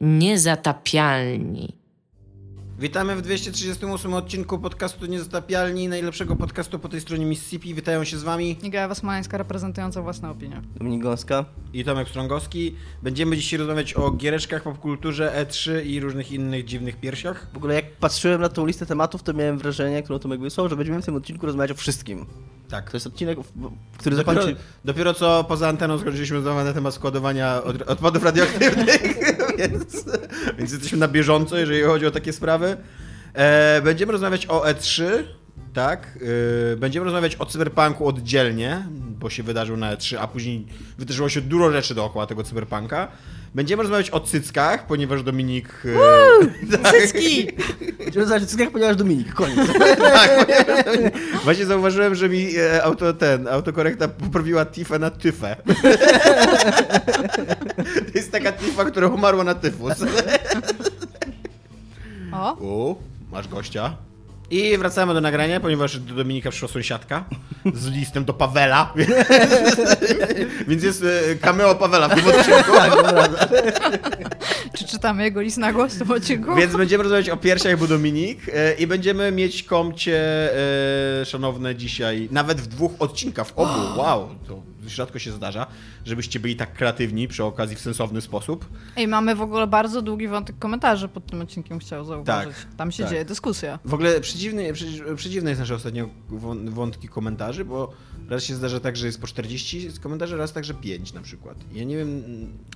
Niezatapialni. Witamy w 238 odcinku podcastu Niezatapialni, najlepszego podcastu po tej stronie Mississippi. Witają się z wami Iga Wasmańska reprezentująca własne opinie. Dominik Gąska. i Tomek Strągowski. Będziemy dzisiaj rozmawiać o giereczkach, popkulturze, E3 i różnych innych dziwnych piersiach. W ogóle jak patrzyłem na tą listę tematów, to miałem wrażenie, którą Tomek wysłał, że będziemy w tym odcinku rozmawiać o wszystkim. Tak. To jest odcinek, w- który Dopiero, zakończy... dopiero co poza anteną skończyliśmy rozmowę na temat składowania od, odpadów radioaktywnych, więc, więc jesteśmy na bieżąco, jeżeli chodzi o takie sprawy. E, będziemy rozmawiać o E3, tak. E, będziemy rozmawiać o cyberpunku oddzielnie, bo się wydarzył na E3, a później wydarzyło się dużo rzeczy dookoła tego cyberpunka. Będziemy rozmawiać o cyckach, ponieważ Dominik... E, tak, Cycki! Będziemy rozmawiać o cyskach, ponieważ Dominik, koniec. tak, ponieważ- właśnie zauważyłem, że mi e, auto, ten, autokorekta poprawiła Tifę na Tyfę. To jest taka Tifa, która umarła na tyfus. O, U, masz gościa. I wracamy do nagrania, ponieważ do Dominika przyszła sąsiadka z listem do Pawela. Więc jest e, cameo Pawela w tym odcinku. czy czytamy jego list na głos w tym odcinku? Więc będziemy rozmawiać o piersiach, bo Dominik. e, I będziemy mieć komcie, e, szanowne, dzisiaj, nawet w dwóch odcinkach, w obu. Wow, to rzadko się zdarza, żebyście byli tak kreatywni przy okazji w sensowny sposób. Ej, mamy w ogóle bardzo długi wątek komentarzy pod tym odcinkiem, chciał zauważyć. Tam się tak. dzieje dyskusja. W ogóle przeciwny, przeci- przeciwne jest nasze ostatnio wą- wątki komentarzy, bo raz się zdarza tak, że jest po 40 komentarzy, raz tak, że 5 na przykład. Ja nie wiem.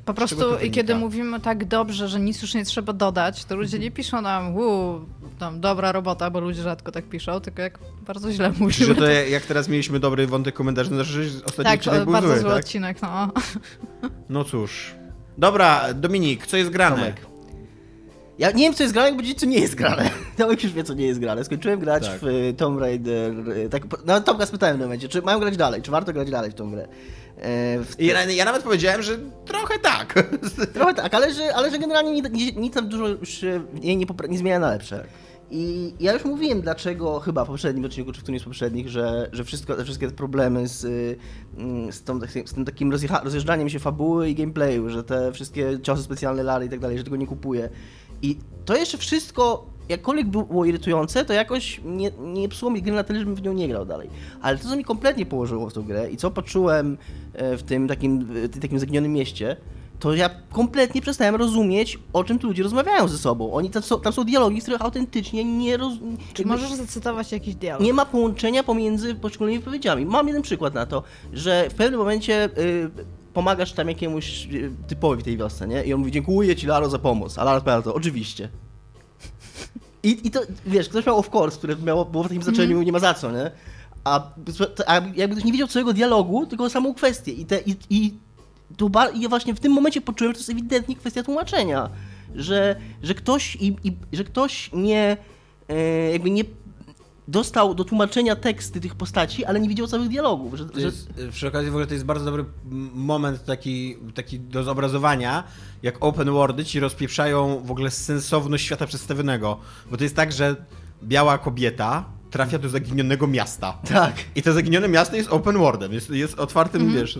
Po prostu i kiedy mówimy tak dobrze, że nic już nie trzeba dodać, to ludzie nie piszą nam, uuu, tam dobra robota, bo ludzie rzadko tak piszą, tylko jak bardzo źle mówimy. że to jak teraz mieliśmy dobry wątek komentarzy, to znaczy, że ostatni tak, był bardzo zły, zły tak? odcinek, no. No cóż. Dobra, Dominik, co jest grane? Tomek. Ja nie wiem, co jest grane, jak powiedzieć, co nie jest grane. Tomek już wie, co nie jest grane. Skończyłem grać Tak. w y, Tomb Raider... y, Tak, no, Tomka spytałem w momencie, czy mają grać dalej, czy warto grać dalej w tą grę. E, w I Ja, ja nawet powiedziałem, że trochę tak. Trochę tak, ale że, ale że generalnie nic nie, nie tam dużo już się nie, nie, popra- nie zmienia na lepsze. I ja już mówiłem, dlaczego chyba w poprzednim odcinku, czy w którymś z poprzednich, że, że wszystko, wszystkie te problemy z, mm, z, tą, z tym takim rozjeżdżaniem się fabuły i gameplayu, że te wszystkie ciosy specjalne Lary i tak dalej, że tego nie kupuję. I to jeszcze wszystko, jakkolwiek było irytujące, to jakoś nie, nie psuło mi gry na tyle, żebym w nią nie grał dalej. Ale to, co mi kompletnie położyło w tą grę i co poczułem e, w tym takim, takim zaginionym mieście, to ja kompletnie przestałem rozumieć, o czym tu ludzie rozmawiają ze sobą. Oni tam są, tam są dialogi, z których autentycznie nie rozumiem. Czy możesz zacytować jakiś dialog? Nie ma połączenia pomiędzy poszczególnymi wypowiedziami. Mam jeden przykład na to, że w pewnym momencie y, pomagasz tam jakiemuś y, typowi w tej wiosce, nie? I on mówi, dziękuję ci, Laro, za pomoc. A Laro odpowiada to, oczywiście. I, I to, wiesz, ktoś miał of course, które miało, było w takim znaczeniu nie ma za co, nie? A, a jakby ktoś nie wiedział całego dialogu, tylko samą kwestię. I, te, i, i, to ja właśnie w tym momencie poczułem, że to jest ewidentnie kwestia tłumaczenia. Że, że ktoś i, i że ktoś nie e, jakby nie dostał do tłumaczenia teksty tych postaci, ale nie widział całych dialogów. Że, To że, jest, y, przy okazji w ogóle to jest bardzo dobry moment taki, taki do zobrazowania, jak open worldy ci rozpieprzają w ogóle sensowność świata przedstawionego. Bo to jest tak, że biała kobieta trafia do zaginionego miasta. tak. I to zaginione miasto jest open worldem, jest, jest otwartym, wiesz...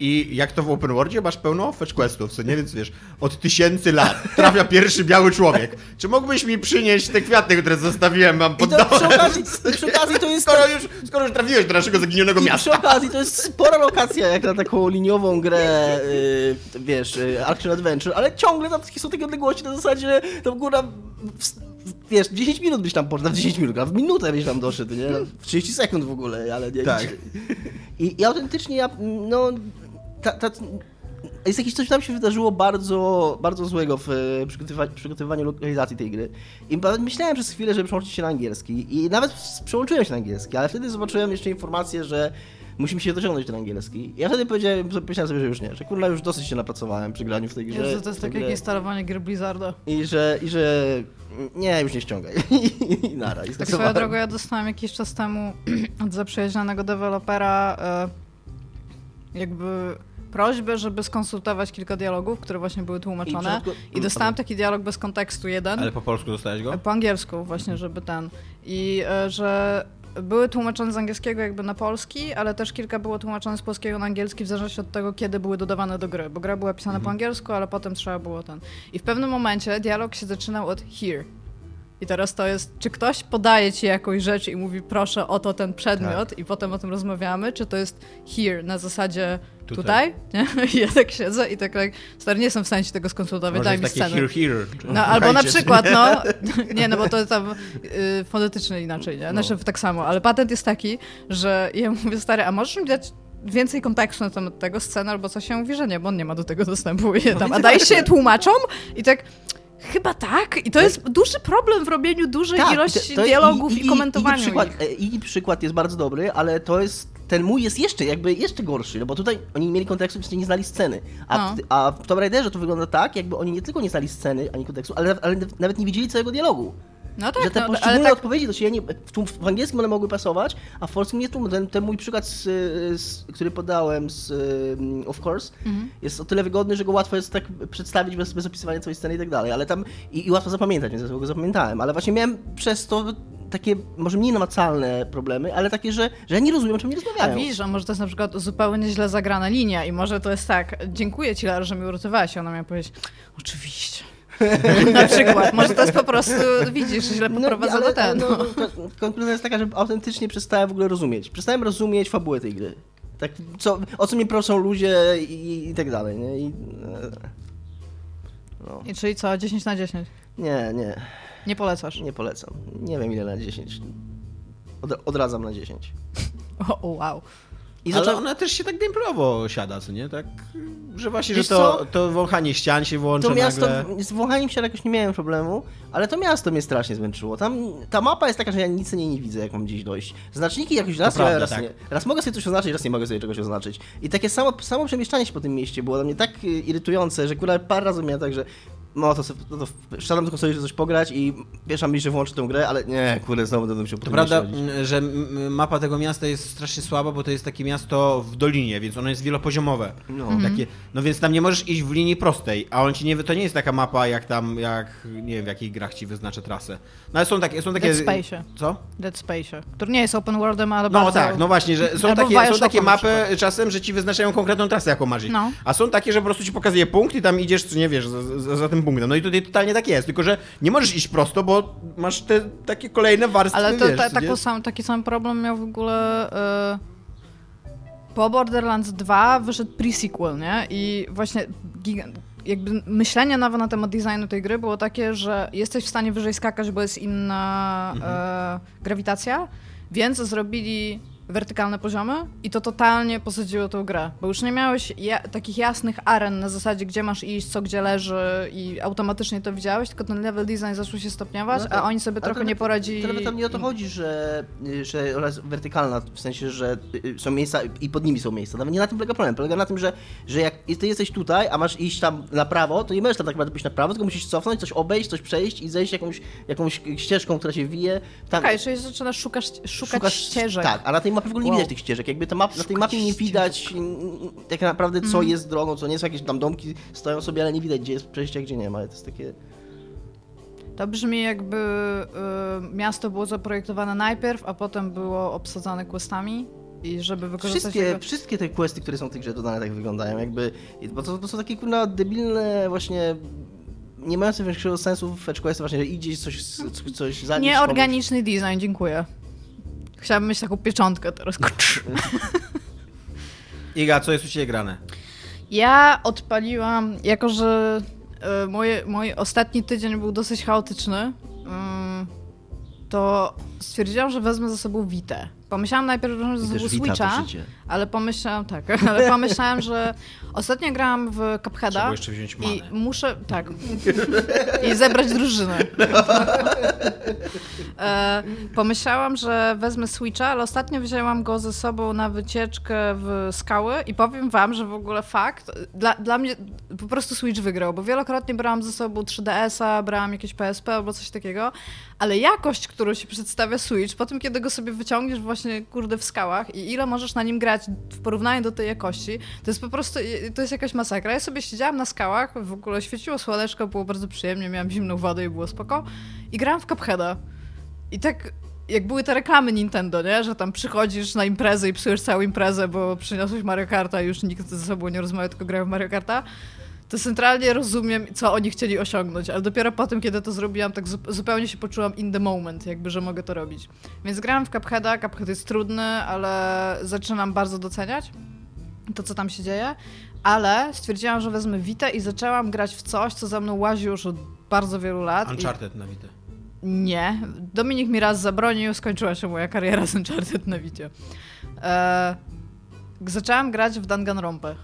I jak to w open worldzie masz pełno fetch questów, co nie? Więc wiesz, od tysięcy lat trafia pierwszy biały człowiek. Czy mógłbyś mi przynieść te kwiaty, które zostawiłem mam I pod to domem? przy okazji, przy okazji to jest... Skoro już, skoro już trafiłeś do naszego zaginionego I miasta. przy okazji to jest spora lokacja jak na taką liniową grę, y, wiesz, y, Action Adventure, ale ciągle tam są takie odległości na zasadzie, że tam góra, w, wiesz, w 10 minut byś tam poszedł, w 10 minut, a w minutę byś tam doszedł, nie? W 30 sekund w ogóle, ale nie. Tak. I, i autentycznie ja, no, ta, ta, jest jakieś coś tam się wydarzyło bardzo, bardzo złego w e, przygotowywaniu lokalizacji tej gry. I myślałem przez chwilę, żeby przełączyć się na angielski. I nawet przełączyłem się na angielski, ale wtedy zobaczyłem jeszcze informację, że musimy się dociągnąć ten angielski. Ja wtedy powiedziałem, pomyślałem sobie, że już nie, że kurwa już dosyć się napracowałem przy graniu w tej grze. Jezu, to jest w tę tak jak grę. instalowanie gry Blizzarda. I że, I że nie, już nie ściągaj. I nara. I Tak swoją drogą ja dostałam jakiś czas temu od zaprzyjaźnionego dewelopera e, jakby prośbę, żeby skonsultować kilka dialogów, które właśnie były I tłumaczone. przypadku- I dostałam taki dialog bez kontekstu jeden. Ale po polsku dostałeś go? Po angielsku właśnie, żeby ten. I e, że były tłumaczone z angielskiego jakby na polski, ale też kilka było tłumaczone z polskiego na angielski w zależności od tego, kiedy były dodawane do gry, bo gra była pisana po angielsku, ale potem trzeba było ten. I w pewnym momencie dialog się zaczynał od here. I teraz to jest, czy ktoś podaje ci jakąś rzecz i mówi, proszę, oto ten przedmiot, i potem o tym rozmawiamy, czy to jest here, na zasadzie tutaj? Tutaj. Nie? I ja tak siedzę i tak, tak stary, nie jestem w stanie ci tego skonsultować, Może daj mi scenę. here, here. No, albo na przykład, no, nie, no bo to tam y, fonetycznie inaczej, nie? Znaczy tak samo, ale patent jest taki, że ja mówię, stary, a możesz mi dać więcej kontekstu na temat tego sceny albo coś się mówi, że nie, bo on nie ma do tego dostępu. I tam, a dajesz się tłumaczom? I tak, chyba tak. I to jest duży problem w robieniu dużej Tak, ilości to- to- dialogów i, i, i, przykład, ich. e, I przykład jest bardzo dobry, ale to jest. Ten mój jest jeszcze jakby jeszcze gorszy, no bo tutaj oni nie mieli kontekstu, więc nie znali sceny. A, No. w, a w Tomb Raiderze to wygląda tak, jakby oni nie tylko nie znali sceny ani kontekstu, ale, ale nawet nie widzieli całego dialogu. No tak, że te no, poszczególne tak, odpowiedzi do siebie nie, w, tłum- w angielskim one mogły pasować, a w polskim nie tłum. Ten, ten mój przykład, z, z, który podałem z um, Of Course, Mhm. jest o tyle wygodny, że go łatwo jest tak przedstawić bez, bez opisywania całej sceny i tak dalej, ale tam i, i łatwo zapamiętać, więc ja go zapamiętałem, ale właśnie miałem przez to takie może mniej namacalne problemy, ale takie, że, że ja nie rozumiem, o czym nie A rozmawiają. widzisz, a może to jest na przykład zupełnie źle zagrana linia i może to jest tak, dziękuję ci Lara, że mi uratowałaś. I ona miała powiedzieć, oczywiście. na przykład, może to jest po prostu, widzisz, źle poprowadzone ale, ten. No, No, no, konkluzja jest taka, że autentycznie przestałem w ogóle rozumieć. Przestałem rozumieć fabułę tej gry. Tak, co, o co mnie proszą ludzie i, i tak dalej, nie? I, e, no. I czyli co, 10 na 10? Nie, nie, Nie polecasz? nie polecam. Nie wiem ile na 10. Od, odradzam na 10. O, o, wow. I Ale ona też się tak gameplayowo siada, co nie? Tak, że właśnie, Wiesz że to, co? to wąchanie ścian się włącza To miasto, nagle. z wąchaniem się jakoś nie miałem problemu, ale to miasto mnie strasznie zmęczyło. Tam, ta mapa jest taka, że ja nic nie, nie widzę, jak mam gdzieś dojść. Znaczniki jakoś raz, prawda, raz, tak. nie, raz mogę sobie coś oznaczyć, raz nie mogę sobie czegoś oznaczyć. I takie samo, samo przemieszczanie się po tym mieście było dla mnie tak y, irytujące, że kurwa parę razy miałem tak, że no to, sobie, no to tylko sobie, że coś pograć i pierwsza myśl, że włączę tę grę, ale nie, kurde, znowu będę musiał To prawda, mieście chodzić. m, że mapa tego miasta jest strasznie słaba, bo to jest takie miasto w dolinie, więc ono jest wielopoziomowe. No. Takie, no więc tam nie możesz iść w linii prostej, a on ci nie, to nie jest taka mapa jak tam, jak nie wiem w jakich grach ci wyznacza trasę. No ale są takie, są takie... Dead Space. Co? Dead Space, który nie jest open worldem, ale No bardzo... tak, no właśnie, że są Albo takie, są takie mapy czasem, że ci wyznaczają konkretną trasę, jaką masz. No. A są takie, że po prostu ci pokazuje punkt i tam idziesz, czy nie wiesz, za, za, za tym punktem. No i tutaj totalnie tak jest, tylko że nie możesz iść prosto, bo masz te takie kolejne warstwy, Ale to wiesz, ta, taką sam, taki sam problem miał w ogóle y, po Borderlands 2 wyszedł pre-sequel, nie? I właśnie jakby myślenie nawet na temat designu tej gry było takie, że jesteś w stanie wyżej skakać, bo jest inna Mhm. e, grawitacja, więc zrobili wertykalne poziomy i to totalnie posadziło tą grę, bo już nie miałeś ja takich jasnych aren na zasadzie, gdzie masz iść, co gdzie leży i automatycznie to widziałeś, tylko ten level design zaczął się stopniować, No to- a oni sobie trochę to- nie poradzili. To nawet tam nie o to chodzi, że, że ona jest wertykalna, w sensie, że y, są miejsca i pod nimi są miejsca. Nawet nie na tym polega problem. Polega na tym, że, że jak ty jesteś tutaj, a masz iść tam na prawo, to nie możesz tam tak naprawdę pójść na prawo, tylko musisz cofnąć, coś obejść, coś przejść i zejść jakąś, jakąś ścieżką, która się wije. Tam, Okej, czyli zaczynasz szukać, szukać ścieżek. Tak, a na tej mapie w ogóle nie Wow. widać tych ścieżek. Jakby ta map, na tej mapie nie widać mm, tak naprawdę, co Mhm. jest drogą, co nie są jakieś tam domki, stoją sobie, ale nie widać, gdzie jest przejście, a gdzie nie ma. To jest takie... To brzmi jakby y, miasto było zaprojektowane najpierw, a potem było obsadzane questami i żeby wykorzystać Wszystkie, jego... wszystkie te questy, które są w tej grze dodane, tak wyglądają. Jakby, bo to, to są takie kurna debilne właśnie nie mające większego sensu fetch questy właśnie, że idziesz coś, coś zanieść Nieorganiczny design, dziękuję. Chciałabym mieć taką pieczątkę teraz. Iga, co jest u Ciebie grane? Ja odpaliłam, jako że y, moje, mój ostatni tydzień był dosyć chaotyczny, ym, to stwierdziłam, że wezmę ze sobą Vita. Pomyślałam najpierw, że wezmę ze sobą Switcha, ale pomyślałam, tak, ale pomyślałam, że ostatnio grałam w Cupheada jeszcze wziąć manę. i muszę, tak, i zebrać drużynę. E, pomyślałam, że wezmę Switcha, ale ostatnio wzięłam go ze sobą na wycieczkę w skały i powiem wam, że w ogóle fakt, dla, dla mnie po prostu Switch wygrał, bo wielokrotnie brałam ze sobą 3DS-a, brałam jakieś PSP albo coś takiego, ale jakość, którą się przedstawia Switch, po tym kiedy go sobie wyciągniesz właśnie, kurde, w skałach i ile możesz na nim grać w porównaniu do tej jakości, to jest po prostu, to jest jakaś masakra. Ja sobie siedziałam na skałach, w ogóle świeciło słoneczko, było bardzo przyjemnie, miałam zimną wodę i było spoko i grałam w Cupheada. I tak jak były te reklamy Nintendo, nie? Że tam przychodzisz na imprezę i psujesz całą imprezę, bo przyniosłeś Mario Karta i już nikt ze sobą nie rozmawia, tylko grają w Mario Karta. To centralnie rozumiem, co oni chcieli osiągnąć, ale dopiero po tym, kiedy to zrobiłam, tak zu- zupełnie się poczułam in the moment, jakby, że mogę to robić. Więc grałam w Cupheada, Cuphead jest trudny, ale zaczynam bardzo doceniać to, co tam się dzieje, ale stwierdziłam, że wezmę Vita i zaczęłam grać w coś, co za mną łazi już od bardzo wielu lat. I Uncharted na Vita. nie. Dominik mi raz zabronił, skończyła się moja kariera z Uncharted na Vicie. E, zaczęłam grać w Danganronpę.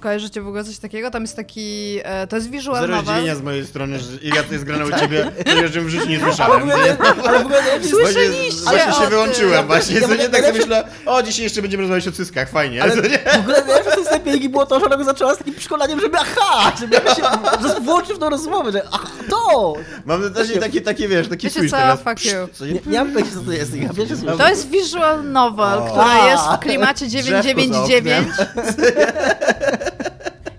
Kojarzycie w ogóle coś takiego? Tam jest taki... E, to jest visual Zero novel. zdziwienia z mojej strony, że Iga to jest grana u ciebie, to ja żebym w życiu nie Ale w słyszałem. ogóle, ale w ogóle najlepiej- Słyszeliście Właśnie, się wyłączyłem właśnie, Ja co nie tak sobie myślę, o dzisiaj jeszcze będziemy rozmawiać o cyskach, fajnie. Ale co nie? w ogóle najlepsze z tej było to, że ona go zaczęła z takim przekonaniem, żeby aha, żeby ja się że włączył w tą rozmowę, że aha, to! Mam też takie, takie, wiesz, taki Wiecie switch co? teraz. Fuck you. Co nie? Nie, nie mam pojęcia, co to jest, ja pierwszy słyszę. To jest visual novel, O. który A. jest w klimacie Drzewko za 999.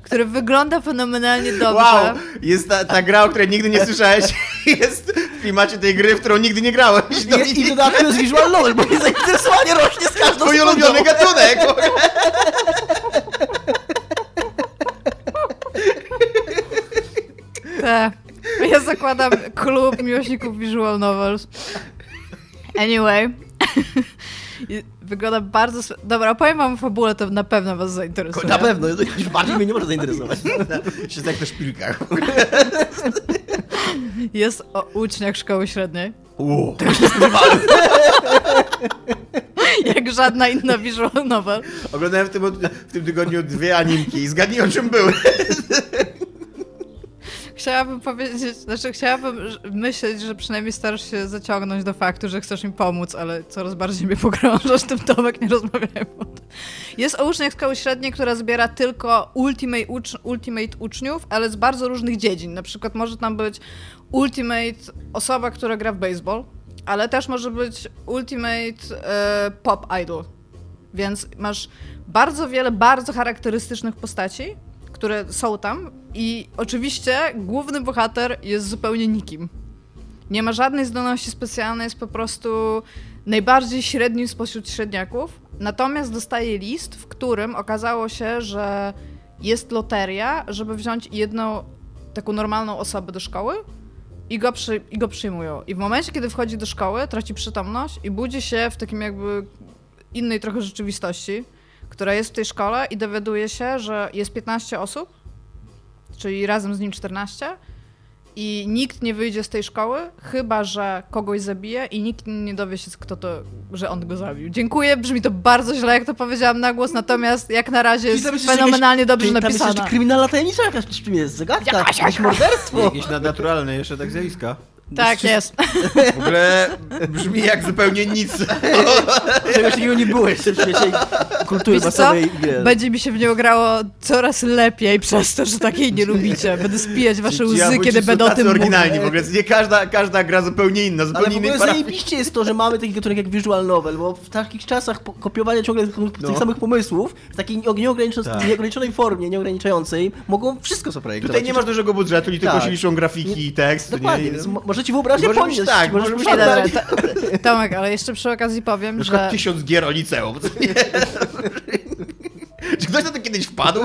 który wygląda fenomenalnie dobrze. Wow, jest ta, ta gra, o której nigdy nie słyszałeś, jest w klimacie tej gry, w którą nigdy nie grałeś. No I, I w dodatku jest visual novel, bo mi zainteresowanie rośnie z każdą Twój sekundą. ulubiony gatunek! Te. Ja zakładam klub miłośników visual novels. Anyway. Wygląda bardzo... Dobra, opowiem wam fabułę, to na pewno was zainteresuje. Na pewno, już bardziej mnie nie może zainteresować. Się jak na szpilkach. Jest o uczniach szkoły średniej. Uuu. Jak żadna inna visual novel. Oglądałem w tym, w tym tygodniu dwie animki i zgadnij o czym były. Chciałabym powiedzieć, znaczy chciałabym myśleć, że przynajmniej starasz się zaciągnąć do faktu, że chcesz im pomóc, ale coraz bardziej mnie pogrążasz tym Tomek, nie rozmawiajmy o tym. Jest o uczniach szkoły średniej, która zbiera tylko ultimate, ucz, ultimate uczniów, ale z bardzo różnych dziedzin. Na przykład może tam być ultimate osoba, która gra w baseball, ale też może być ultimate e, pop idol. Więc masz bardzo wiele bardzo charakterystycznych postaci, które są tam i oczywiście główny bohater jest zupełnie nikim. Nie ma żadnej zdolności specjalnej, jest po prostu najbardziej średnim spośród średniaków. Natomiast dostaje list, w którym okazało się, że jest loteria, żeby wziąć jedną taką normalną osobę do szkoły i go, przy, i go przyjmują. I w momencie, kiedy wchodzi do szkoły, traci przytomność i budzi się w takim jakby innej trochę rzeczywistości, która jest w tej szkole i dowiaduje się, że jest 15 osób, czyli razem z nim 14 i nikt nie wyjdzie z tej szkoły, chyba że kogoś zabije i nikt nie dowie się, kto to, że on go zabił. Dziękuję, brzmi to bardzo źle, jak to powiedziałam na głos, natomiast jak na razie jest fenomenalnie jakieś- dobrze czyli Tam jest jeszcze kryminalna tajemnica jakaś czym jest, zagadka, jakieś morderstwo. Jakieś nadnaturalne jeszcze tak zjawiska. Tak, jest. W ogóle brzmi jak zupełnie nic. Czegoś takiego nie było jeszcze w świecie kultury masowej. Będzie mi się w nią grało coraz lepiej przez to, że takiej nie lubicie. Będę spijać wasze łzy, kiedy będę o tym mówić. oryginalni w ogóle. Nie każda, każda gra zupełnie inna, Ale zupełnie w ogóle innej parafii. zajebiście jest to, że mamy taki gatunek jak visual novel, bo w takich czasach kopiowania ciągle tych, No. samych pomysłów, w takiej Tak. nieograniczonej formie, nieograniczającej, mogą wszystko zaprojektować. Tutaj nie masz dużego budżetu i tylko Tak. się liczą grafiki i tekst. Dokładnie, nie? Możecie wyobrazić Może być ponieść, tak, może może być tak. dobra, to, Tomek, ale jeszcze przy okazji powiem, Na że tysiąc gier o liceum. Czy ktoś na to kiedyś wpadł?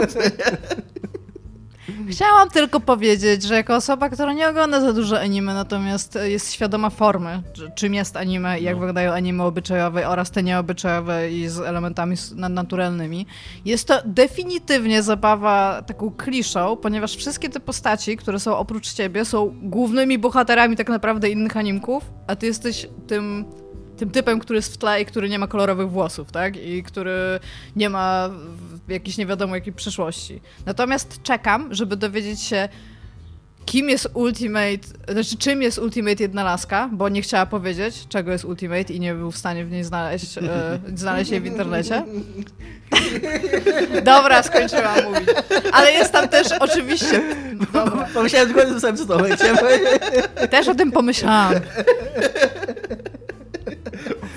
Chciałam tylko powiedzieć, że jako osoba, która nie ogląda za dużo anime, natomiast jest świadoma formy, czy- czym jest anime i jak No. wyglądają anime obyczajowe oraz te nieobyczajowe i z elementami nadnaturalnymi, jest to definitywnie zabawa taką kliszą, ponieważ wszystkie te postaci, które są oprócz ciebie, są głównymi bohaterami tak naprawdę innych animków, a ty jesteś tym tym typem, który jest w tle i który nie ma kolorowych włosów, tak? I który nie ma w- jakiejś nie wiadomo jakiej przyszłości. Natomiast czekam, żeby dowiedzieć się, kim jest Ultimate, znaczy czym jest Ultimate Jednolaska, bo nie chciała powiedzieć, czego jest Ultimate i nie był w stanie w niej znaleźć, e, znaleźć jej w internecie. Dobra, skończyłam mówić. Ale jest tam też oczywiście... Dobra. Pomyślałem dokładnie to samym co powiedzieć. Też o tym pomyślałam.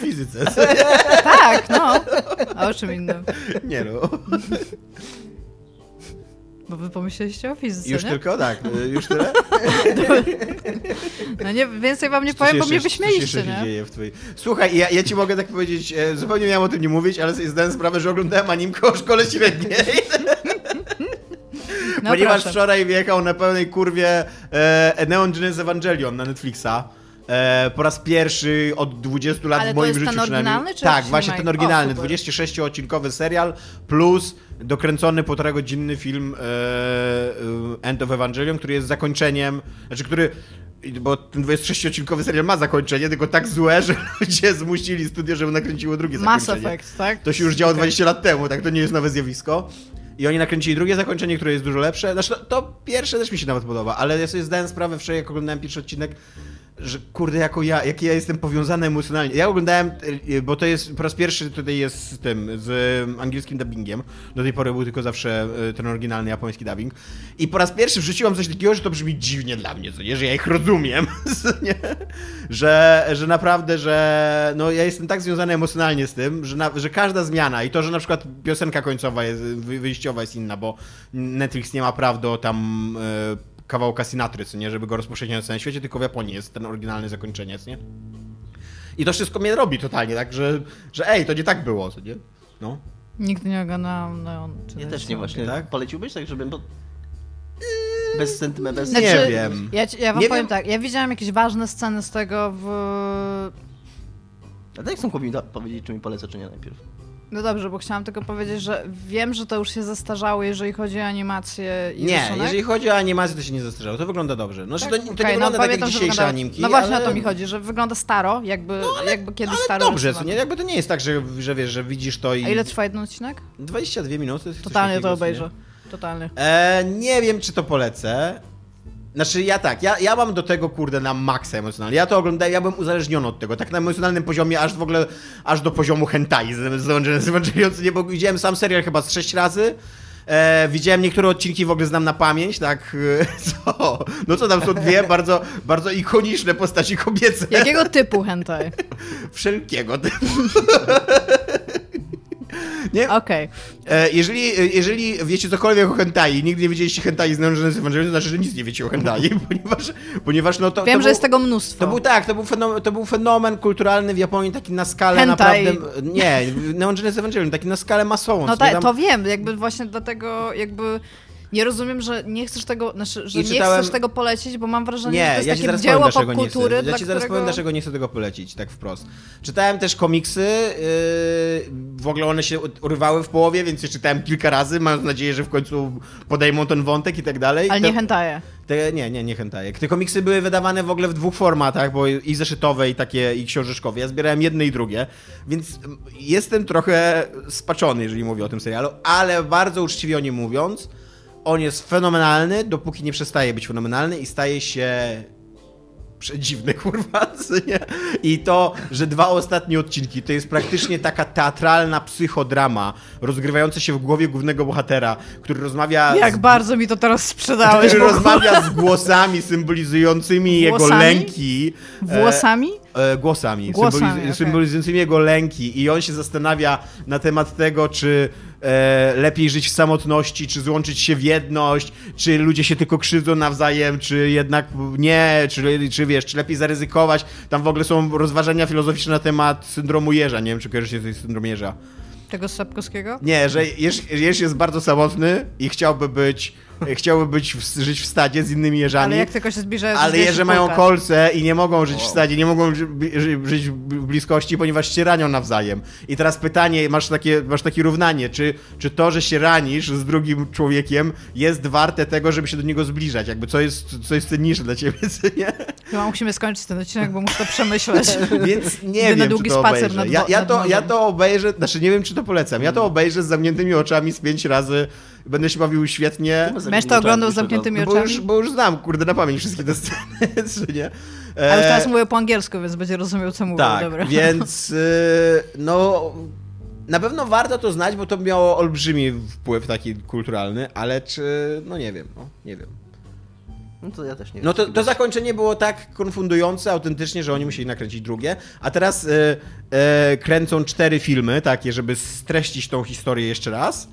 Fizyce. Tak, no. A o czym innym? Nie no. Bo wy pomyśleliście o fizyce, Już nie? tylko, tak, już tyle? No nie, więcej wam nie powiem, bo mnie wyśmieliście, nie? dzieje w twojej... Słuchaj, ja, ja ci mogę tak powiedzieć, e, zupełnie miałem o tym nie mówić, ale sobie zdałem sprawę, że oglądałem animkę o szkole średniej. No Ponieważ proszę. wczoraj wjechał na pełnej kurwie e, Neon Genesis Evangelion na Netflixa. E, po raz pierwszy od 20 lat Ale w to moim jest życiu ten oryginalny, czy tak, właśnie ten oryginalny, O, super. 26-odcinkowy serial plus dokręcony półtora godzinny film e, e, End of Evangelion, który jest zakończeniem, znaczy który bo ten 26-odcinkowy serial ma zakończenie, tylko tak złe, że ludzie zmusili studio, żeby nakręciło drugie Mass zakończenie. Effect, tak? To się już działo 20 lat temu, tak? To nie jest nowe zjawisko. I oni nakręcili drugie zakończenie, które jest dużo lepsze. Znaczy, to, to pierwsze też mi się nawet podoba, ale ja sobie zdałem sprawę wczoraj, jak oglądałem pierwszy odcinek, że kurde, jako ja, jaki ja jestem powiązany emocjonalnie. Ja oglądałem, y, bo to jest po raz pierwszy tutaj jest z tym, z angielskim dubbingiem. Do tej pory był tylko zawsze y, ten oryginalny japoński dubbing. I po raz pierwszy wrzuciłam coś takiego, że to brzmi dziwnie dla mnie, co nie? Że ja ich rozumiem, nie? Że, że naprawdę, że no ja jestem tak związany emocjonalnie z tym, że, na, że każda zmiana i to, że na przykład piosenka końcowa jest, wy- wyjściowa jest inna, bo Netflix nie ma praw do tam y, kawałka Sinatry, co nie, żeby go rozpowszechniać na całym świecie, tylko w Japonii jest ten oryginalny zakończeniec, nie? I to wszystko mnie robi totalnie, tak, że, że ej, to nie tak było, co nie? No. Nigdy nie oglądałam Neon. czy Ja też nie właśnie. tak? Poleciłbyś tak, żebym... Bo... Bez sentymentu, bez... Nie Znaczy, wiem. Ja, ci- ja wam Nie powiem wiem. tak, ja widziałam jakieś ważne sceny z tego w... A tak chcą mi powiedzieć, czy mi poleca, czy nie najpierw. No dobrze, bo chciałam tylko powiedzieć, że wiem, że to już się zestarzało, jeżeli chodzi o animację i Nie, rysunek. jeżeli chodzi o animację, to się nie zastarzało. To wygląda dobrze. No, Tak? to, to Okej, nie wygląda tak jak pamiętam, że dzisiejsze wygląda- animki. No właśnie ale... o to mi chodzi, że wygląda staro, jakby, jakby kiedyś Ale staro dobrze, co nie? Jakby to nie jest tak, że, że wiesz, że widzisz to i... A ile trwa jeden odcinek? 22 minuty. Totalnie to obejrzę. Totalnie. E, nie wiem, czy to polecę. Znaczy, ja tak, ja, ja mam do tego, kurde, na maksa emocjonalnie. Ja to oglądałem, ja byłem uzależniony od tego, tak na emocjonalnym poziomie, aż w ogóle, aż do poziomu hentai z z Evangelion, nie, bo widziałem sam serial chyba z sześć razy. E, widziałem niektóre odcinki, w ogóle znam na pamięć, tak, e, co? No co tam są dwie bardzo, bardzo ikoniczne postaci kobiece. Jakiego typu hentai? Wszelkiego typu. Nie? Okej. E, jeżeli, jeżeli wiecie cokolwiek o hentai, nigdy nie wiedzieliście hentai z Neon Genesis Evangelion, to znaczy, że nic nie wiecie o hentai, ponieważ, ponieważ no to, Wiem, to że był, jest tego mnóstwo. To był tak, to był, fenomen, to był fenomen kulturalny w Japonii taki na skalę Hentai. naprawdę... Nie, Neon Genesis Evangelion, taki na skalę masową. No ta, to wiem, jakby właśnie dlatego jakby nie rozumiem, że nie chcesz tego, znaczy, że I nie czytałem- chcesz tego polecić, bo mam wrażenie, że to jest ja ci takie zaraz powiem, dzieło dlaczego nie chcę. popkultury, Ja dla ci zaraz którego... powiem, dlaczego nie chcę tego polecić, tak wprost. Czytałem też komiksy, yy, w ogóle one się urywały w połowie, więc je czytałem kilka razy, mając nadzieję, że w końcu podejmą ten wątek i tak dalej. Ale nie hentaje. Te, nie, nie, nie hentajek. Te komiksy były wydawane w ogóle w dwóch formatach, bo i zeszytowe, i takie, i książeczkowe. Ja zbierałem jedne i drugie, więc mm, jestem trochę spaczony, jeżeli mówię o tym serialu, ale bardzo uczciwie o nim mówiąc, on jest fenomenalny, dopóki nie przestaje być fenomenalny i staje się przedziwny, kurwa, nie? I to, że dwa ostatnie odcinki to jest praktycznie taka teatralna psychodrama rozgrywająca się w głowie głównego bohatera, który rozmawia Jak z bardzo mi to teraz sprzedałeś. który rozmawia z głosami symbolizującymi jego lęki. Włosami? E, e, głosami, Głosami, symboliz- okej. symbolizującymi jego lęki. I on się zastanawia na temat tego, czy e, lepiej żyć w samotności, czy złączyć się w jedność, czy ludzie się tylko krzywdzą nawzajem, czy jednak nie, czy, czy wiesz, czy lepiej zaryzykować. Tam w ogóle są rozważania filozoficzne na temat syndromu jeża. Nie wiem, czy kojarzycie coś syndrom jeża. Tego Sapkowskiego? Nie, że Jerz, Jerz jest bardzo samotny i chciałby być, chciałby być w, żyć w stadzie z innymi jeżami. Ale jak tylko się zbliżają, Ale jeże mają kolce i nie mogą żyć w stadzie, nie mogą ży- ży- żyć w bliskości, ponieważ się ranią nawzajem. I teraz pytanie, masz takie, masz takie równanie, czy, czy to, że się ranisz z drugim człowiekiem jest warte tego, żeby się do niego zbliżać? Jakby co jest, co jest cenniejsze dla ciebie, co nie? Chyba musimy skończyć ten odcinek, bo muszę to przemyśleć. Więc nie na wiem, długi czy to spacer obejrzę. nad ja, ja, nad to, ja to obejrzę, znaczy nie wiem, czy to polecam. Ja to obejrzę z zamkniętymi oczami z pięć razy. Będę się bawił świetnie. Będziesz to oglądał z zamkniętymi No bo, oczami? już, bo już znam, kurde, na pamięć wszystkie te sceny, czy nie? E, teraz mówię po angielsku, więc będzie rozumiał, co mówię. Tak, Dobra. więc y, no na pewno warto to znać, bo to miało olbrzymi wpływ taki kulturalny, ale czy, no nie wiem, no nie wiem. No to ja też nie No wiem. to, to zakończenie było tak konfundujące autentycznie, że oni musieli nakręcić drugie, a teraz y, y, kręcą cztery filmy takie, żeby streścić tą historię jeszcze raz.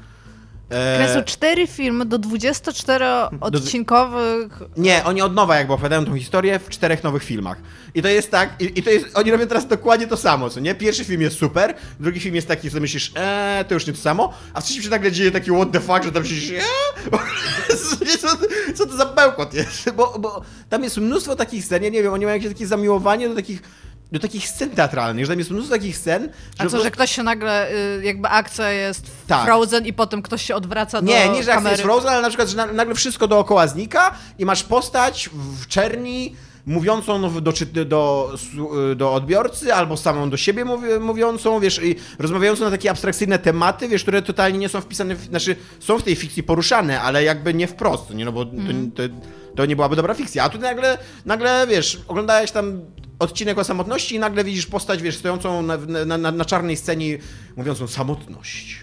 E, Kręcą cztery filmy do 24-odcinkowych. Nie, oni od nowa jakby opowiadają tą historię w czterech nowych filmach. I to jest tak, i, i to jest, oni robią teraz dokładnie to samo, co nie? Pierwszy film jest super, drugi film jest taki, że myślisz, eee, to już nie to samo, a w trzecim się nagle dzieje taki what the fuck, że tam się eee? co, co to za bełkot jest? Bo, bo tam jest mnóstwo takich scen, ja nie wiem, oni mają jakieś takie zamiłowanie do takich do takich scen teatralnych, że tam jest mnóstwo takich scen, A co, że ktoś się nagle, y, jakby akcja jest Tak. Frozen i potem ktoś się odwraca do Nie, nie, że akcja jest Frozen, ale na przykład, że na- nagle wszystko dookoła znika i masz postać w czerni mówiącą do, do, su- do odbiorcy, albo samą do siebie mówi, mówiącą, wiesz, i rozmawiającą na takie abstrakcyjne tematy, wiesz, które totalnie nie są wpisane, w, znaczy są w tej fikcji poruszane, ale jakby nie wprost, nie, no bo to, to, to nie byłaby dobra fikcja. A tu nagle, nagle, wiesz, oglądałeś tam odcinek o samotności i nagle widzisz postać, wiesz, stojącą na, na, na, na czarnej scenie mówiącą samotność.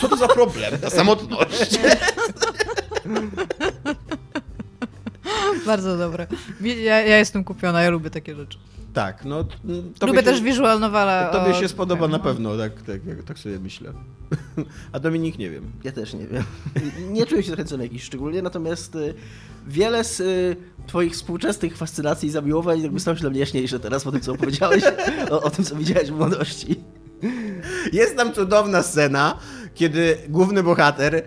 Co to za problem, ta samotność? Bardzo dobre. Ja, ja jestem kupiona, ja lubię takie rzeczy. Tak, no. tobie lubię się, też visual novele. Tobie o- się spodoba na no. pewno, tak, tak, tak sobie myślę. A Dominik nie wiem. Ja też nie wiem. Nie czuję się zachęcony jakiś szczególnie, natomiast y, wiele z y, twoich współczesnych fascynacji i zamiłowań jakby stało się dla mnie jaśniejsze teraz po tym, co opowiedziałeś o, o tym, co widziałeś w młodości. Jest tam cudowna scena, kiedy główny bohater e,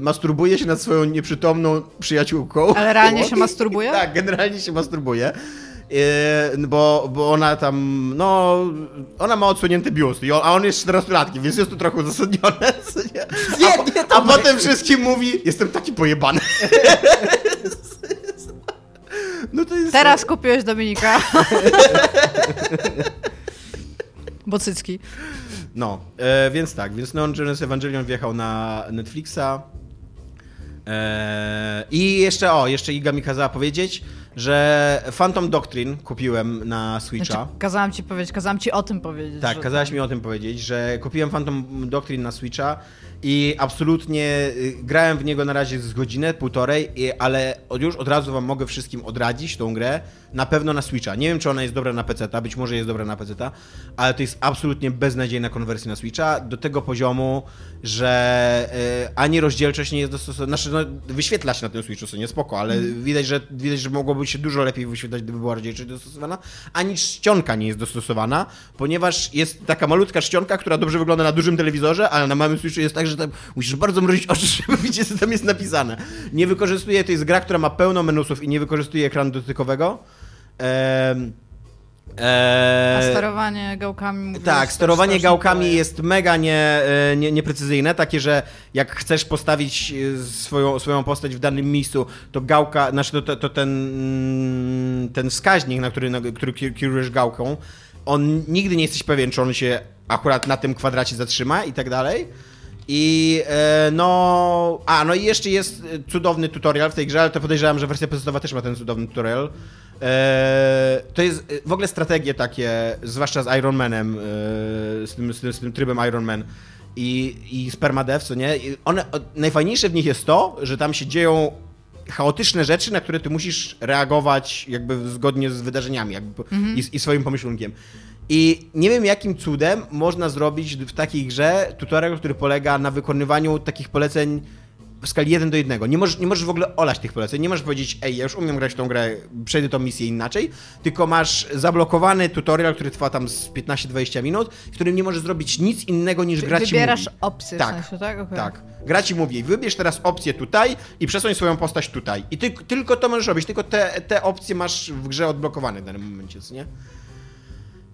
masturbuje się nad swoją nieprzytomną przyjaciółką. Ale realnie się masturbuje? Tak, generalnie się masturbuje. E, bo, bo ona tam, no, ona ma odsunięty biust, on, a on jest 14-latkiem, więc jest to trochę uzasadnione. Nie? Nie, a, po- a potem wszystkim mówi, jestem taki pojebany. No to jest... Teraz kupiłeś Dominika. Bo cycki. No, e, więc tak, więc Neon Genesis Evangelion wjechał na Netflixa. E, I jeszcze, o, jeszcze Iga mi kazała powiedzieć, że Phantom Doctrine kupiłem na Switcha. Znaczy, kazałam ci powiedzieć, kazałam ci o tym powiedzieć. Tak, że- kazałaś mi o tym powiedzieć, że kupiłem Phantom Doctrine na Switcha i absolutnie y, grałem w niego na razie z godzinę, półtorej, ale już od razu wam mogę wszystkim odradzić tą grę, na pewno na Switcha. Nie wiem, czy ona jest dobra na PC, być może jest dobra na PC, ale to jest absolutnie beznadziejna konwersja na Switcha, do tego poziomu, że y, ani rozdzielczość nie jest dostosowana, znaczy no, wyświetla się na tym Switchu, co nie spoko, ale widać, że, widać, że mogłoby się dużo lepiej wyświetlać, gdyby była rozdzielczość dostosowana, ani czcionka nie jest dostosowana, ponieważ jest taka malutka czcionka, która dobrze wygląda na dużym telewizorze, ale na małym Switchu jest tak, że tam musisz bardzo mrużyć oczy, żeby widzieć, co tam jest napisane. Nie wykorzystuje, to jest gra, która ma pełno menusów i nie wykorzystuje ekranu dotykowego. Ehm, A eee, sterowanie gałkami... tak, sterowanie gałkami boję. jest mega nie, e, nie, nieprecyzyjne, takie, że jak chcesz postawić e, swoją, swoją postać w danym miejscu, to gałka, znaczy to, to, to ten, mm, ten wskaźnik, na który, na który ki- kierujesz gałką, on nigdy nie jesteś pewien, czy on się akurat na tym kwadracie zatrzyma i tak dalej. I e, no. A, no i jeszcze jest e, cudowny tutorial w tej grze, ale to podejrzewam, że wersja PC też ma ten cudowny tutorial. E, to jest w ogóle strategie takie, zwłaszcza z Iron Manem, z, tym, z, tym, z tym trybem Iron Man i, i z Permadeath, co nie? I one, najfajniejsze w nich jest to, że tam się dzieją chaotyczne rzeczy, na które ty musisz reagować jakby zgodnie z wydarzeniami jakby, i, i swoim pomyślunkiem. I nie wiem, jakim cudem można zrobić w takiej grze tutorial, który polega na wykonywaniu takich poleceń w skali 1 do 1. Nie możesz, nie możesz w ogóle olać tych poleceń. Nie możesz powiedzieć, ej, ja już umiem grać w tą grę, przejdę tą misję inaczej, tylko masz zablokowany tutorial, który trwa tam z 15-20 minut, w którym nie możesz zrobić nic innego niż Czyli grać Wybierasz mówi. opcję Tak, w sensie, tak? Okej. Tak. Gra ci mówi, wybierz teraz opcję tutaj i przesuń swoją postać tutaj. I ty, tylko to możesz robić, tylko te, te opcje masz w grze odblokowane w danym momencie, co nie?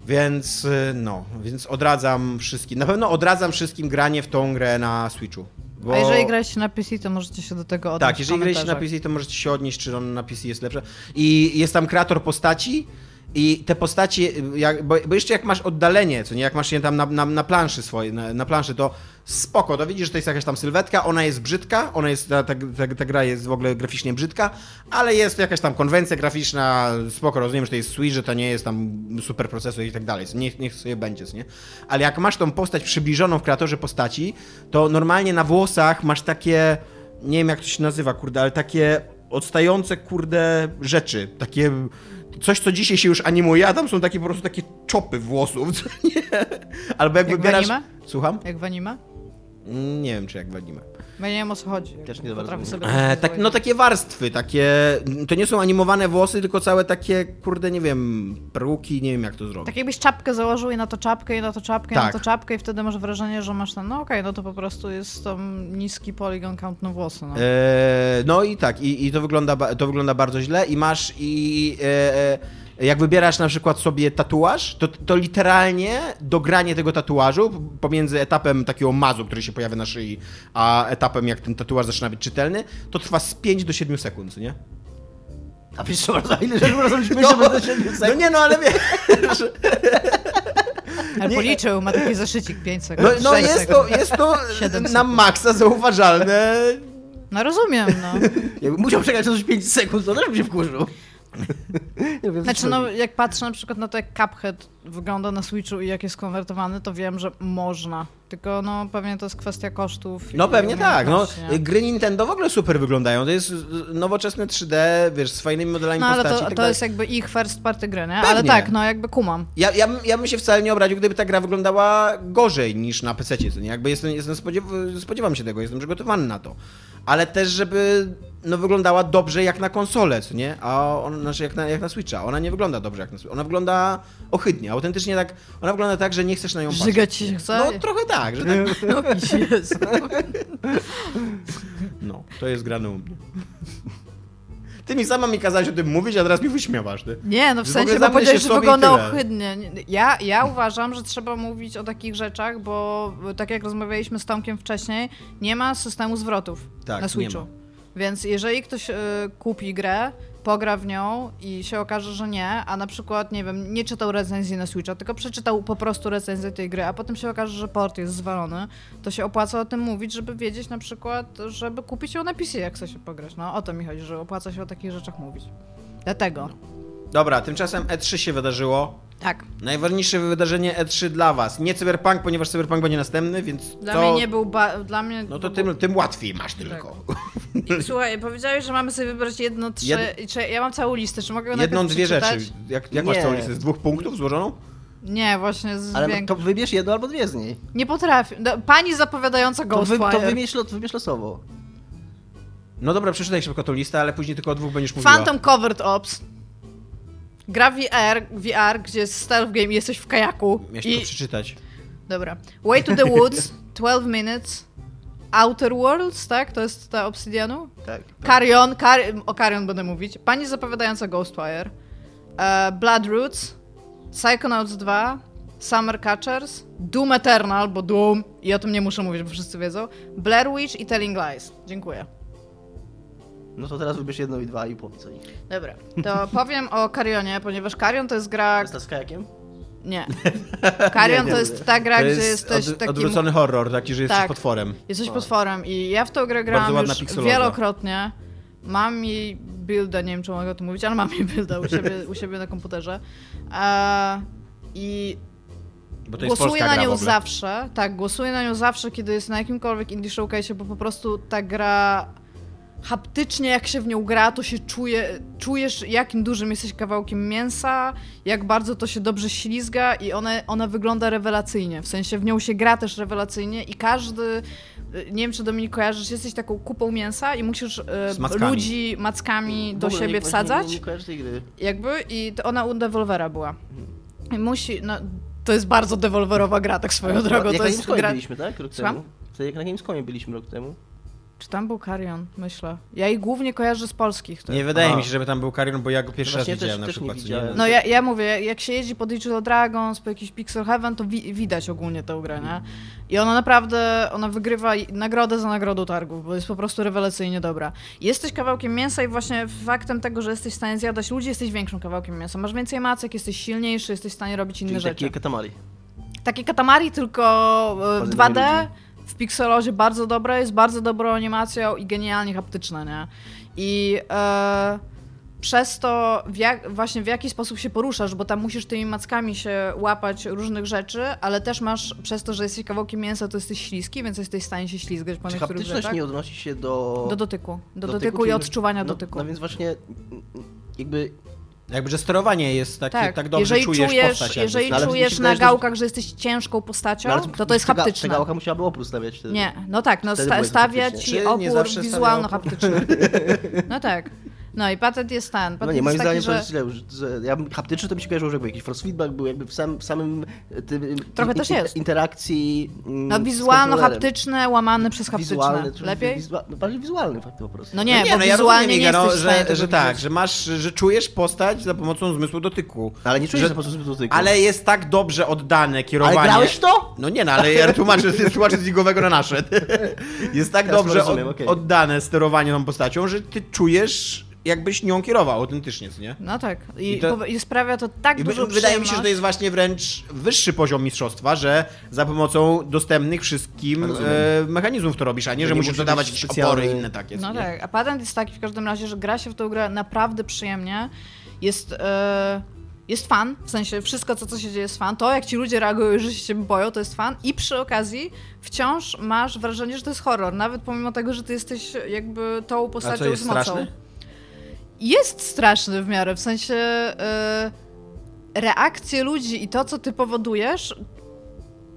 Więc y, no, więc odradzam wszystkim. Na pewno odradzam wszystkim granie w tą grę na Switchu. Bo... A jeżeli graliście na PC, to możecie się do tego odnieść Tak, jeżeli graliście na. PC, to możecie się odnieść, czy on na PC jest lepsze. I jest tam kreator postaci i te postacie, jak, bo, bo jeszcze jak masz oddalenie, co nie, jak masz je tam na, na, na planszy swojej, na, na planszy, to spoko, to widzisz, że to jest jakaś tam sylwetka, ona jest brzydka, ona jest, ta, ta, ta, ta gra jest w ogóle graficznie brzydka, ale jest jakaś tam konwencja graficzna, spoko, rozumiem, że to jest Switch, że to nie jest tam super procesor i tak dalej, niech, niech sobie będzie, nie? Ale jak masz tą postać przybliżoną w kreatorze postaci, to normalnie na włosach masz takie, nie wiem jak to się nazywa, kurde, ale takie odstające, kurde, rzeczy, takie coś, co dzisiaj się już animuje, a tam są takie po prostu takie czopy włosów, co nie? Albo jak, Jak wybierasz... Słucham? Jak w anime? Nie wiem, czy jak w anime. Ja nie wiem o co chodzi. Też nie Potrafię sobie E, to tak, no takie warstwy, takie... To nie są animowane włosy, tylko całe takie, kurde, nie wiem, peruki, nie wiem jak to zrobić. Tak jakbyś czapkę założył i na to czapkę, i na to czapkę, i Tak. na to czapkę i wtedy masz wrażenie, że masz ten, no okej, no to po prostu jest tam niski polygon count na włosy, no. E, no i tak, i, i to, wygląda, to wygląda bardzo źle i masz i... E, e, jak wybierasz na przykład sobie tatuaż, to, to literalnie dogranie tego tatuażu pomiędzy etapem takiego mazu, który się pojawia na szyi, a etapem jak ten tatuaż zaczyna być czytelny, to trwa z 5 do 7 sekund, nie? A wiesz co, za ile rzeczy można zrobić myślę, że to się nie No nie no, ale wiesz... Ale nie- policzył, ma taki zaszycik 5 sekund. No, no jest, sekund. to, jest to na sekund. maksa zauważalne. No rozumiem, no. Jakby musiał czekać coś 5 sekund, to też by się wkurzył. Nie wiem, Znaczy, no jak patrzę na przykład na to, jak Cuphead wygląda na Switchu i jak jest konwertowany, to wiem, że można. Tylko no pewnie to jest kwestia kosztów. No i pewnie tak. No, gry Nintendo w ogóle super wyglądają. To jest nowoczesne 3D, wiesz, z fajnymi modelami No ale postaci. to, tak to dalej. jest jakby ich first party gry, nie? Pewnie. Ale tak, no jakby kumam. Ja, ja, bym- ja bym się wcale nie obraził, gdyby ta gra wyglądała gorzej niż na PC. Jakby jestem, jestem spodziew spodziewam się tego, jestem przygotowany na to. Ale też, żeby no, wyglądała dobrze jak na konsolę, co nie? A on, znaczy jak na, jak na Switcha. Ona nie wygląda dobrze jak na Switcha. Ona wygląda ohydnie, autentycznie tak. Ona wygląda tak, że nie chcesz na nią patrzeć. Żygać się chce? No trochę tak, że tak. No. No, to jest grane u mnie. Ty mi sama mi kazałeś o tym mówić, a teraz mi wyśmiewasz, ty. Nie, no w Że sensie, bo zamknę powiedziałeś, że wygląda ohydnie. Ja, ja uważam, że trzeba mówić o takich rzeczach, bo tak jak rozmawialiśmy z Tomkiem wcześniej, nie ma systemu zwrotów Tak, na nie Switchu. Więc jeżeli ktoś y, kupi grę, pogra w nią i się okaże, że nie, a na przykład, nie wiem, nie czytał recenzji na Switcha, tylko przeczytał po prostu recenzję tej gry, a potem się okaże, że port jest zwalony, to się opłaca o tym mówić, żeby wiedzieć na przykład, żeby kupić ją na PC, jak chce się pograć. No o to mi chodzi, że opłaca się o takich rzeczach mówić. Dlatego. Dobra, tymczasem E3 się wydarzyło. Tak. Najważniejsze wydarzenie E3 dla was. Nie Cyberpunk, ponieważ Cyberpunk będzie następny, więc Dla to... mnie nie był. Ba- dla mnie. No to tym, tym łatwiej masz tylko. I, słuchaj, powiedziałeś, że mamy sobie wybrać jedno, trzy. Jed- Czy, ja mam całą listę, czy mogę ją Jedną, dwie przeczytać? rzeczy. Jak, jak masz całą listę? Z dwóch punktów złożoną? Nie, właśnie z Ale to wybierz jedno albo dwie z niej. Nie potrafię. No, pani zapowiadająca To, wy, to wybierz, wybierz losowo. No dobra, przeczytaj szybko tą listę, ale później tylko o dwóch będziesz mówiła. Phantom Covered Ops. Gra VR, VR, gdzie jest stealth game i jesteś w kajaku. Miałeś I... to przeczytać. Dobra. Way to the Woods, 12 Minutes. Outer Worlds, tak? To jest ta Obsidianu? Tak. Carrion, Car o Carrion będę mówić. Pani zapowiadająca Ghostwire. E, Blood Roots. Psychonauts 2. Summer Catchers. Doom Eternal, bo Doom. I o tym nie muszę mówić, bo wszyscy wiedzą. Blair Witch i Telling Lies. Dziękuję. No to teraz wybierz jedno i dwa i powiedz o nich. Dobra, to powiem o Carrionie, ponieważ Carrion to jest gra... Jest ta z kajakiem? Nie. Carrion Nie, to jest ta gra, to gdzie jest jesteś od, takim... odwrócony horror, taki, że jesteś Tak. potworem. Jesteś potworem i ja w tą grę grałam już pikseloza. wielokrotnie. Mam jej builda, nie wiem czy mogę o tym mówić, ale mam jej builda u siebie, u siebie na komputerze. E, I Bo to jest głosuję na nią zawsze. Tak, głosuję na nią zawsze, kiedy jest na jakimkolwiek indie showcase, bo po prostu ta gra haptycznie jak się w nią gra, to się czuje, czujesz jakim dużym jesteś kawałkiem mięsa, jak bardzo to się dobrze ślizga i ona, ona wygląda rewelacyjnie. W sensie w nią się gra też rewelacyjnie i każdy, nie wiem czy Dominik kojarzysz, jesteś taką kupą mięsa i musisz Z mackami. ludzi mackami do siebie nie, wsadzać Nie, nie, jakby i to ona u Devolvera była. I musi, no, to jest bardzo Devolverowa gra, tak swoją drogą. Jak To na jest gra... byliśmy, tak? Rok Słucham? temu. Wtedy jak na Gamescomie byliśmy rok temu. Czy tam był Carrion? Myślę. Ja jej głównie kojarzę z polskich. To Nie wydaje A. mi się, żeby tam był Carrion, bo ja go pierwszy raz widziałem też- na przykład. widziałem. No ja, ja mówię, jak się jeździ po Digital Dragons, po jakiś Pixel Heaven, to wi widać ogólnie tę grę, nie? I ona naprawdę, ona wygrywa nagrodę za nagrodą targów, bo jest po prostu rewelacyjnie dobra. Jesteś kawałkiem mięsa i właśnie faktem tego, że jesteś w stanie zjadać ludzi, jesteś większym kawałkiem mięsa. Masz więcej macek, jesteś silniejszy, jesteś w stanie robić inne Czyli rzeczy. takie katamari. Takie katamari, tylko e, Bardzo 2D, ludzi. W pikselozie bardzo dobre, jest bardzo dobrą animacją i genialnie haptyczne, nie? I e, przez to w jak, właśnie w jaki sposób się poruszasz, bo tam musisz tymi mackami się łapać różnych rzeczy, ale też masz przez to, że jesteś kawałkiem mięsa, to jesteś śliski, więc jesteś w stanie się ślizgać po Czy niektórych haptyczność rzeczach. nie odnosi się do... Do dotyku. Do dotyku, dotyku i odczuwania no, dotyku. No więc właśnie jakby Jakby, że sterowanie jest takie, tak, Tak, dobrze jeżeli czujesz, czujesz, postać. jeżeli No, czujesz na gałkach, że jesteś ciężką postacią, No, to to jest haptyczne. gałka musiałaby opór stawiać wtedy. Nie, no tak, no sta- było stawia faktycznie. ci opór wizualno-haptyczny. No tak. No i patent jest ten. Patent No nie, moim jest zdaniem taki, to że... jest źle, że, że ja bym- haptyczny to mi się kojarzyło, że jakby jakiś force feedback był jakby w, sam, w samym e, tym, Trochę in- też jest. interakcji mm, No wizualno-haptyczne łamane przez haptyczne. Wizualny, Lepiej? Wizua, no bardziej wizualny fakt po prostu. No nie, no nie, bo no ja wizualnie rozumiem, nie no, że, tego że tak, że masz, że czujesz postać za pomocą zmysłu dotyku. Ale nie czujesz, że- że po prostu dotyku. Ale jest tak dobrze oddane kierowanie. Ale grałeś to? No nie, no ale ja tłumaczę, tłumaczę z ligowego na nasze. Jest tak Teraz dobrze rozumiem, od, okej. oddane sterowanie tą postacią, że ty czujesz jakbyś nią kierował autentycznie, co nie? No tak. I, I to- I sprawia to tak I dużo wy- wydaje mi się, że to jest właśnie wręcz wyższy poziom mistrzostwa, że za pomocą dostępnych wszystkim e, mechanizmów to robisz, a nie, Że musisz musi dodawać jakieś specjalny- opory i inne takie. No nie? tak, a patent jest taki w każdym razie, że gra się w tę grę naprawdę przyjemnie. Jest, e, jest fan, w sensie wszystko, co, co się dzieje jest fan. To, jak ci ludzie reagują, że się boją, to jest fan. I przy okazji wciąż masz wrażenie, że to jest horror, nawet pomimo tego, że ty jesteś jakby tą postacią jest z mocą. straszny? Jest straszny w miarę, w sensie e, reakcje ludzi i to, co ty powodujesz,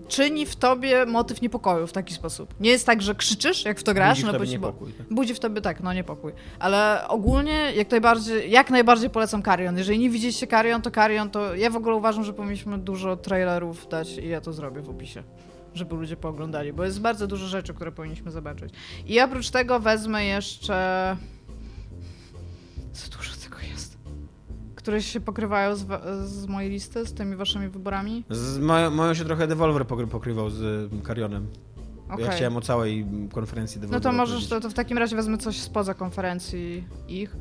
czyni w tobie motyw niepokoju w taki sposób. Nie jest tak, że krzyczysz, jak w to grasz, Budzi w no tobie niepokój, tak? budzi w tobie tak, no niepokój. Ale ogólnie jak najbardziej, jak najbardziej polecam Carrion. Jeżeli nie widzieliście Carrion, to Carrion to ja w ogóle uważam, że powinniśmy dużo trailerów dać i ja to zrobię w opisie. Żeby ludzie pooglądali, bo jest bardzo dużo rzeczy, które powinniśmy zobaczyć. I oprócz tego wezmę jeszcze. Co dużo tego jest. Które się pokrywają z, z mojej listy, z tymi waszymi wyborami. Z moją, moją się trochę Devolver pokry- pokrywał z y, Carrionem. Bo Okej. Ja chciałem o całej mm, konferencji No Devolvera to możesz, to, to w takim razie wezmę coś spoza konferencji ich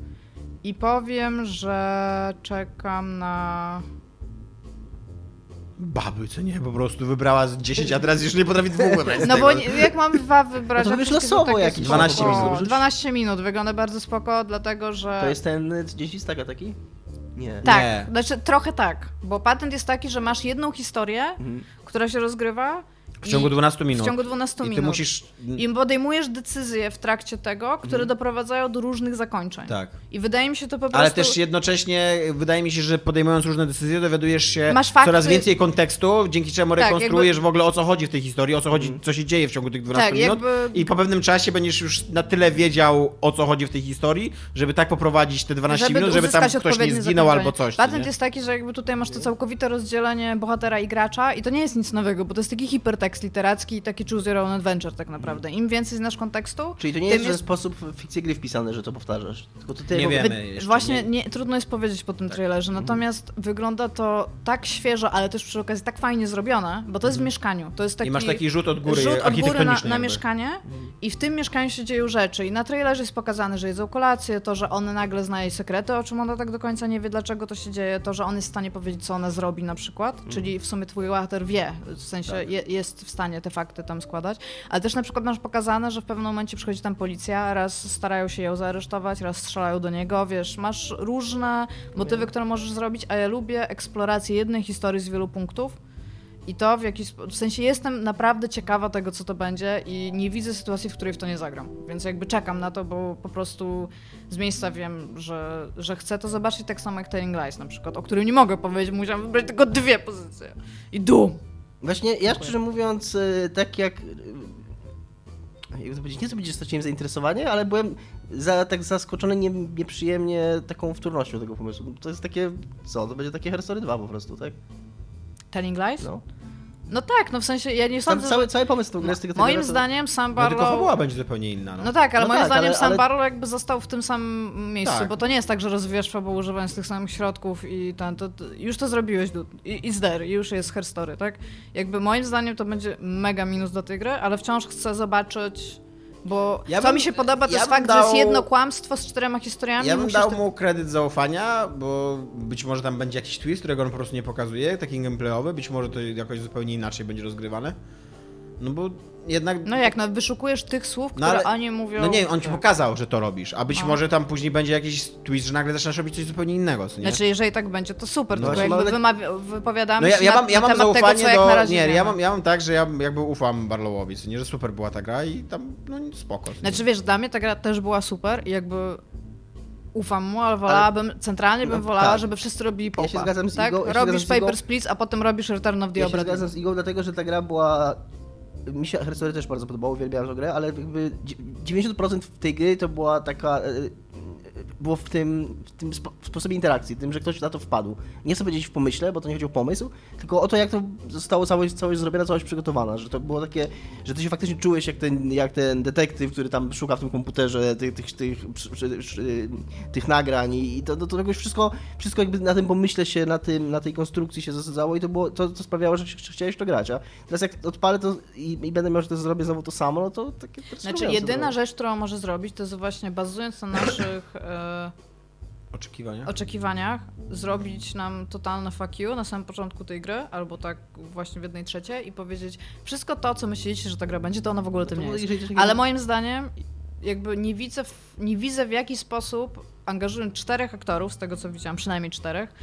i powiem, że czekam na... Baby, co nie? Po prostu wybrała z 10, a teraz już nie potrafi dwóch wybrać No bo nie, jak mam dwa wybrać... No to są losowo jakieś. spoko. 12 minut. 12 minut, wygląda bardzo spoko, dlatego że... To jest ten y, gdzieś listaka taki? Nie. Tak, Nie. znaczy trochę tak, bo patent jest taki, że masz jedną historię, Mhm. która się rozgrywa W ciągu i- 12 minut. W ciągu 12 I ty minut. musisz... I podejmujesz decyzje w trakcie tego, które doprowadzają do różnych zakończeń. Tak. I wydaje mi się to po prostu... Ale też jednocześnie wydaje mi się, że podejmując różne decyzje, dowiadujesz się fakty- coraz więcej kontekstu, dzięki czemu Tak, rekonstruujesz w ogóle o co chodzi w tej historii, o co chodzi, Mhm. co się dzieje w ciągu tych 12 Tak, minut. jakby- I po pewnym czasie będziesz już na tyle wiedział o co chodzi w tej historii, żeby tak poprowadzić te 12 minut, żeby tam ktoś nie zginął albo coś. co Patent jest taki, że jakby tutaj masz to całkowite rozdzielenie bohatera i gracza i to nie jest nic nowego, bo to jest taki hipertekst literacki i taki choose your own adventure tak naprawdę. Im więcej znasz kontekstu, Czyli to nie jest w ten sposób w fikcję gry wpisane, że to powtarzasz. Tylko to ty Nie. Wy- Wiemy jeszcze, Właśnie nie- nie, trudno jest powiedzieć po tym trailerze, natomiast wygląda to tak świeżo, ale też przy okazji tak fajnie zrobione, bo to jest w mieszkaniu. To jest taki, I masz taki rzut od góry rzut od góry na, na mieszkanie i w tym mieszkaniu się dzieją rzeczy. I na trailerze jest pokazane, że jedzą kolację, to, że on nagle zna jej sekrety, o czym ona tak do końca nie wie, dlaczego to się dzieje, to, że on jest w stanie powiedzieć, co ona zrobi na przykład, czyli w sumie twój bohater wie, w sensie je, jest w stanie te fakty tam składać, ale też na przykład masz pokazane, że w pewnym momencie przychodzi tam policja, raz starają się ją zaaresztować, raz strzelają do niego, wiesz, masz różne motywy, które możesz zrobić, a ja lubię eksplorację jednej historii z wielu punktów, i to w jakiś w sensie jestem naprawdę ciekawa tego, co to będzie i nie widzę sytuacji, w której w to nie zagram. Więc jakby czekam na to, bo po prostu z miejsca wiem, że, że chcę to zobaczyć tak samo jak Telling Lies na przykład, o którym nie mogę powiedzieć, musiałam wybrać tylko dwie pozycje. I Doom. Właśnie ja szczerze mówiąc, y, tak jak. y, Jak to powiedzieć, nie to będzie straciłem zainteresowanie, ale byłem za, tak zaskoczony nie, nieprzyjemnie taką wtórnością tego pomysłu. To jest takie. Co? To będzie takie Herstory 2 po prostu, tak? Telling Lies? No. No tak, no w sensie ja nie Tam sądzę, cały, że... cały pomysł tego gry z tego Moim trailera to- zdaniem Sam No tylko Barlow... fabuła będzie zupełnie inna. No. No tak, ale No moim tak, zdaniem ale- Sam ale- Barlow jakby został w tym samym miejscu, Tak. bo to nie jest tak, że rozwijasz fabułę używając tych samych środków i ten, to, to już to zrobiłeś, dude. I, i there, i już jest herstory, tak? Jakby moim zdaniem to będzie mega minus do tej gry, ale wciąż chcę zobaczyć, bo Ja co bym- mi się podoba, to ja jest fakt, że jest dał- jedno kłamstwo z czterema historiami. Ja bym dał te- mu kredyt zaufania, bo być może tam będzie jakiś twist, którego on po prostu nie pokazuje, taki gameplayowy, być może to jakoś zupełnie inaczej będzie rozgrywane. No bo jednak... No jak, no wyszukujesz tych słów, No które ale- oni mówią... No nie, on ci tak. pokazał, że to robisz, a być No. może tam później będzie jakiś twist, że nagle zaczynasz robić coś zupełnie innego, co nie? Znaczy, jeżeli tak będzie, to super, No tylko jakby ale- wymawia- wypowiadamy No ja, ja mam, ja na mam temat zaufanie tego, co jak do... na razie nie, wiemy. ja mam, ja mam tak, że ja jakby ufam Barlowowi, co nie, że super była ta gra i tam, no spoko. co nie? Znaczy wiesz, dla mnie ta gra też była super i jakby ufam mu, ale wolałabym, centralnie bym No, wolała, tak. żeby wszyscy robili Ja popa. się zgadzam z tak? Igą- ja robisz z Igą. Paper Splits, a potem robisz Return of the Ja Obra się zgadzam z Igą, dlatego że ta gra była... Mi się Herstory też bardzo podobało, uwielbiałem tę grę, ale jakby dzie- 90% tej gry to była taka... e, e, Było w tym, w tym spo, w sposobie interakcji, tym, że ktoś na to wpadł. Nie chcę powiedzieć w pomyśle, bo to nie chodzi o pomysł, tylko o to, jak to zostało całość, całość zrobiona, całość przygotowana, że to było takie, że ty się faktycznie czułeś jak ten, jak ten detektyw, który tam szuka w tym komputerze tych, tych, tych, tych nagrań i to, to, to jakoś wszystko, wszystko jakby na tym pomyśle się, na, tym, na tej konstrukcji się zasadzało i to, było, to, to sprawiało, że ch- chciałeś to grać, a teraz jak odpalę to i, i będę miał, że to zrobię znowu to samo, no to takie Znaczy, frustrujące jedyna trochę. rzecz, którą może zrobić, to jest właśnie bazując na naszych e, Oczekiwania? oczekiwaniach, zrobić nam totalne fuck you na samym początku tej gry, albo tak właśnie w jednej trzeciej i powiedzieć, wszystko to, co myślicie, że ta gra będzie, to ona w ogóle tym To nie jest. Ale moim zdaniem, jakby nie widzę, w, nie widzę w jaki sposób angażując czterech aktorów, z tego co widziałam, przynajmniej czterech,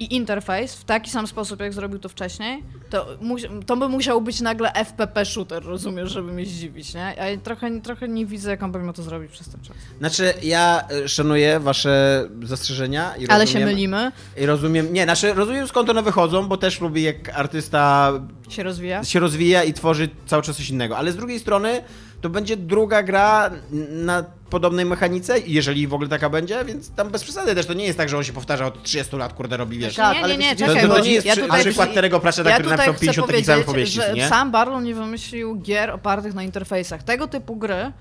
i interfejs w taki sam sposób, jak zrobił to wcześniej, to, to by musiał być nagle FPP shooter, rozumiesz, żeby mnie zdziwić, nie? Ja trochę, trochę nie widzę, jak on miał to zrobić przez ten czas. Znaczy, ja e, szanuję wasze zastrzeżenia i Ale się mylimy, I rozumiem, nie, znaczy rozumiem skąd one wychodzą, bo też lubię jak artysta się rozwija. się rozwija i tworzy cały czas coś innego. Ale z drugiej strony to będzie druga gra na podobnej mechanice, jeżeli w ogóle taka będzie, więc tam bez przesady też to nie jest tak, że on się powtarza od 30 lat, kurde, robi, wiesz. Tak, nie, nie, nie, to- to, czekaj, to bo nie jest ja przy, tutaj, przykład Terego Pratchetta, ja który napisał chcę 50 takich samych powieści, że nie? sam Barlow nie wymyślił gier opartych na interfejsach. Tego typu gry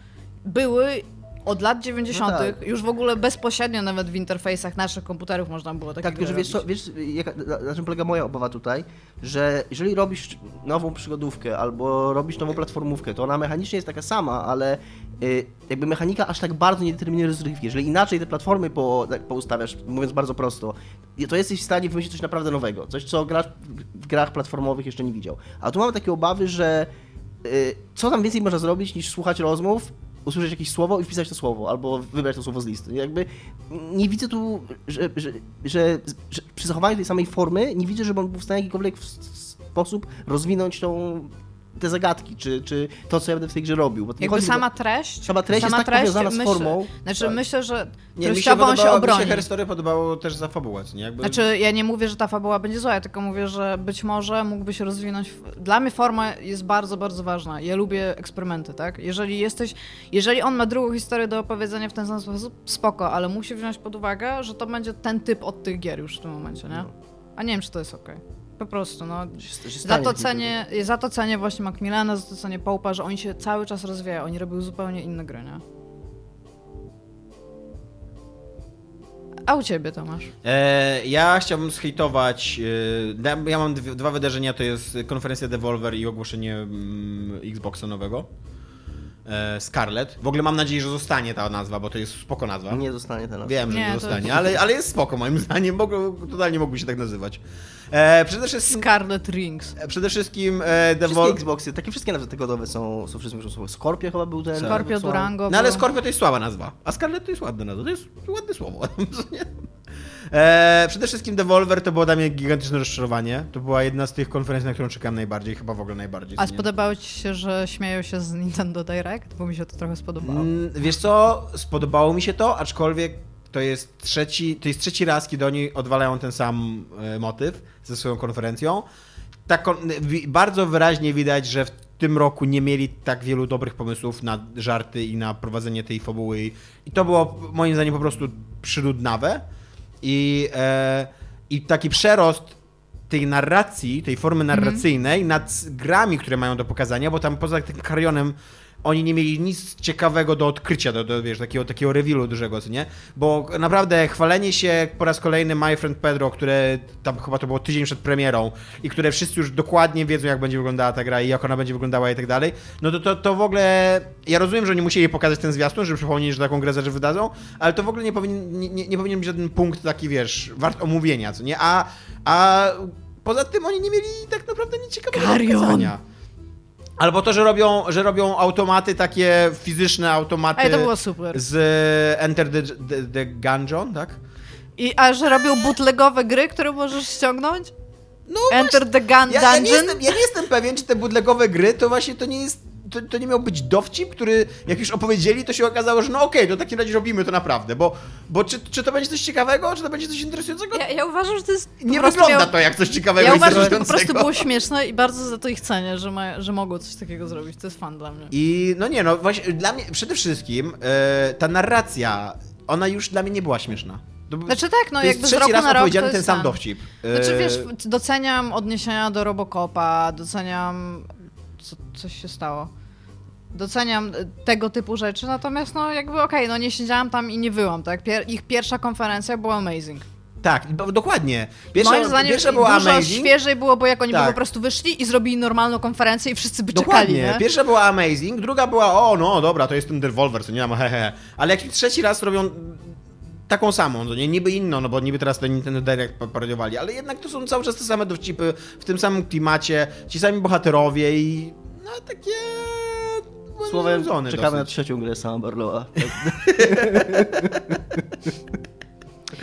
były od lat 90. No tak. już w ogóle bezpośrednio nawet w interfejsach naszych komputerów można było takie Tak, że wiesz, co, wiesz jaka, na, czym polega moja obawa tutaj? Że jeżeli robisz nową przygodówkę albo robisz nową platformówkę, to ona mechanicznie jest taka sama, ale y, jakby mechanika aż tak bardzo nie determinuje rozrywki. Jeżeli inaczej te platformy po, tak poustawiasz, mówiąc bardzo prosto, to jesteś w stanie wymyślić coś naprawdę nowego. Coś, co gracz w grach platformowych jeszcze nie widział. A tu mam takie obawy, że y, co tam więcej można zrobić niż słuchać rozmów, usłyszeć jakieś słowo i wpisać to słowo, albo wybrać to słowo z listy. Jakby nie widzę tu, że, że, że, że przy zachowaniu tej samej formy nie widzę, żeby on był w stanie jakikolwiek sposób rozwinąć tą, te zagadki, czy, czy to, co ja będę w tej grze robił. Bo Jakby sama treść, sama treść jest tak powiązana z formą. Znaczy Tak. myślę, że Nie, mi się, on się podobało, mi się obroni. Herstory podobało też za fabułę, nie? Jakby... Znaczy, ja nie mówię, że ta fabuła będzie zła, ja tylko mówię, że być może mógłby się rozwinąć. Dla mnie forma jest bardzo, bardzo ważna. Ja lubię eksperymenty, tak? Jeżeli jesteś, jeżeli on ma drugą historię do opowiedzenia w ten sam sposób, spoko, ale musi wziąć pod uwagę, że to będzie ten typ od tych gier już w tym momencie, nie? A nie wiem, czy to jest okej. Po prostu, no. Się- się Za to, cenię, za to cenię właśnie Macmillana, za to cenię Pope'a, że oni się cały czas rozwijają. Oni robią zupełnie inne gry, nie? A u ciebie, Tomasz? E, ja chciałbym zhejtować. E, ja mam dwie, dwa wydarzenia, to jest konferencja Devolver i ogłoszenie mm, Xboxa nowego. E, Scarlet. W ogóle mam nadzieję, że zostanie ta nazwa, bo to jest spoko nazwa. Nie zostanie ten Wiem, że Nie, nie to- zostanie, ale, ale jest spoko moim zdaniem. Mogło, totalnie mógłby się tak nazywać. E, przede wszystkim, Scarlet Rings. e, przede wszystkim e, Wszystkie Devolver. Xboxy, takie wszystkie nawet tegodowe są, są wszystkie są. Scorpio chyba był ten. Scorpio. Durango. No ale było- Scorpio to jest słaba nazwa, a Scarlet to jest ładna nazwa, to jest ładne słowo. Nie? E, przede wszystkim Devolver to było dla mnie gigantyczne rozczarowanie. To była jedna z tych konferencji, na którą czekam najbardziej, chyba w ogóle najbardziej. A spodobało ci się, że śmieją się z Nintendo Direct? Bo mi się to trochę spodobało. Mm, Wiesz co, spodobało mi się to, aczkolwiek to jest trzeci, to jest trzeci raz, kiedy oni odwalają ten sam e, motyw ze swoją konferencją. Tak, bardzo wyraźnie widać, że w tym roku nie mieli tak wielu dobrych pomysłów na żarty i na prowadzenie tej fabuły. I- to było moim zdaniem po prostu przyludnawe. I, e, I taki przerost tej narracji, tej formy narracyjnej nad grami, które mają do pokazania, bo tam poza tym Carrionem oni nie mieli nic ciekawego do odkrycia, do, do wiesz, takiego, takiego rewilu dużego, co nie? Bo naprawdę chwalenie się po raz kolejny My Friend Pedro, które tam chyba to było tydzień przed premierą i które wszyscy już dokładnie wiedzą, jak będzie wyglądała ta gra i jak ona będzie wyglądała i tak dalej, no to, to, to w ogóle... Ja rozumiem, że oni musieli pokazać ten zwiastun, żeby przypomnieć, że taką grę za wydadzą, ale to w ogóle nie powinien, nie, nie, nie powinien być żaden punkt taki, wiesz, wart omówienia, co nie? A, a poza tym oni nie mieli tak naprawdę nic ciekawego do pokazania. Albo to, że robią, że robią automaty, takie fizyczne automaty Ej, to było super. z Enter the, the, the Gungeon, tak? I, a że robią bootlegowe gry, które możesz ściągnąć? No Enter the Gun ja, ja, nie Dungeon? jestem, ja nie jestem pewien, czy te bootlegowe gry to właśnie to nie jest to, to nie miał być dowcip, który jak już opowiedzieli, to się okazało, że no okej, to w takim razie robimy to naprawdę, bo, bo czy, czy to będzie coś ciekawego, czy to będzie coś interesującego? Ja, ja uważam, że to jest. nie wygląda miał- to jak coś ciekawego Ja i uważam, że to po prostu było śmieszne i bardzo za to ich cenię, że, ma, że mogło coś takiego zrobić. To jest fan dla mnie. I no nie, no właśnie dla mnie przede wszystkim e, ta narracja, ona już dla mnie nie była śmieszna. To, Znaczy tak, no to jest jakby z trzeci roku raz na rok ten jest sam dowcip. Znaczy E, wiesz, doceniam odniesienia do Robocopa, doceniam... Co, coś się stało. Doceniam y, tego typu rzeczy, natomiast no jakby okej, no nie siedziałam tam i nie wyłam, tak? Pier ich pierwsza konferencja była amazing. Tak, dokładnie. Pierwsza, Moim zdaniem pierwsza była dużo amazing. świeżej było, bo jak oni Tak. po prostu wyszli i zrobili normalną konferencję i wszyscy by czekali, Dokładnie. nie? Pierwsza była amazing, druga była o no dobra, to jest ten Devolver, co nie mam hehe. Ale jak trzeci raz robią taką samą, no nie niby inną, no bo niby teraz ten Nintendo Direct parodiowali, ale jednak to są cały czas te same dowcipy w tym samym klimacie, ci sami bohaterowie i no takie Słowem, czekamy na dosyć. trzecią grę sama Barlowa.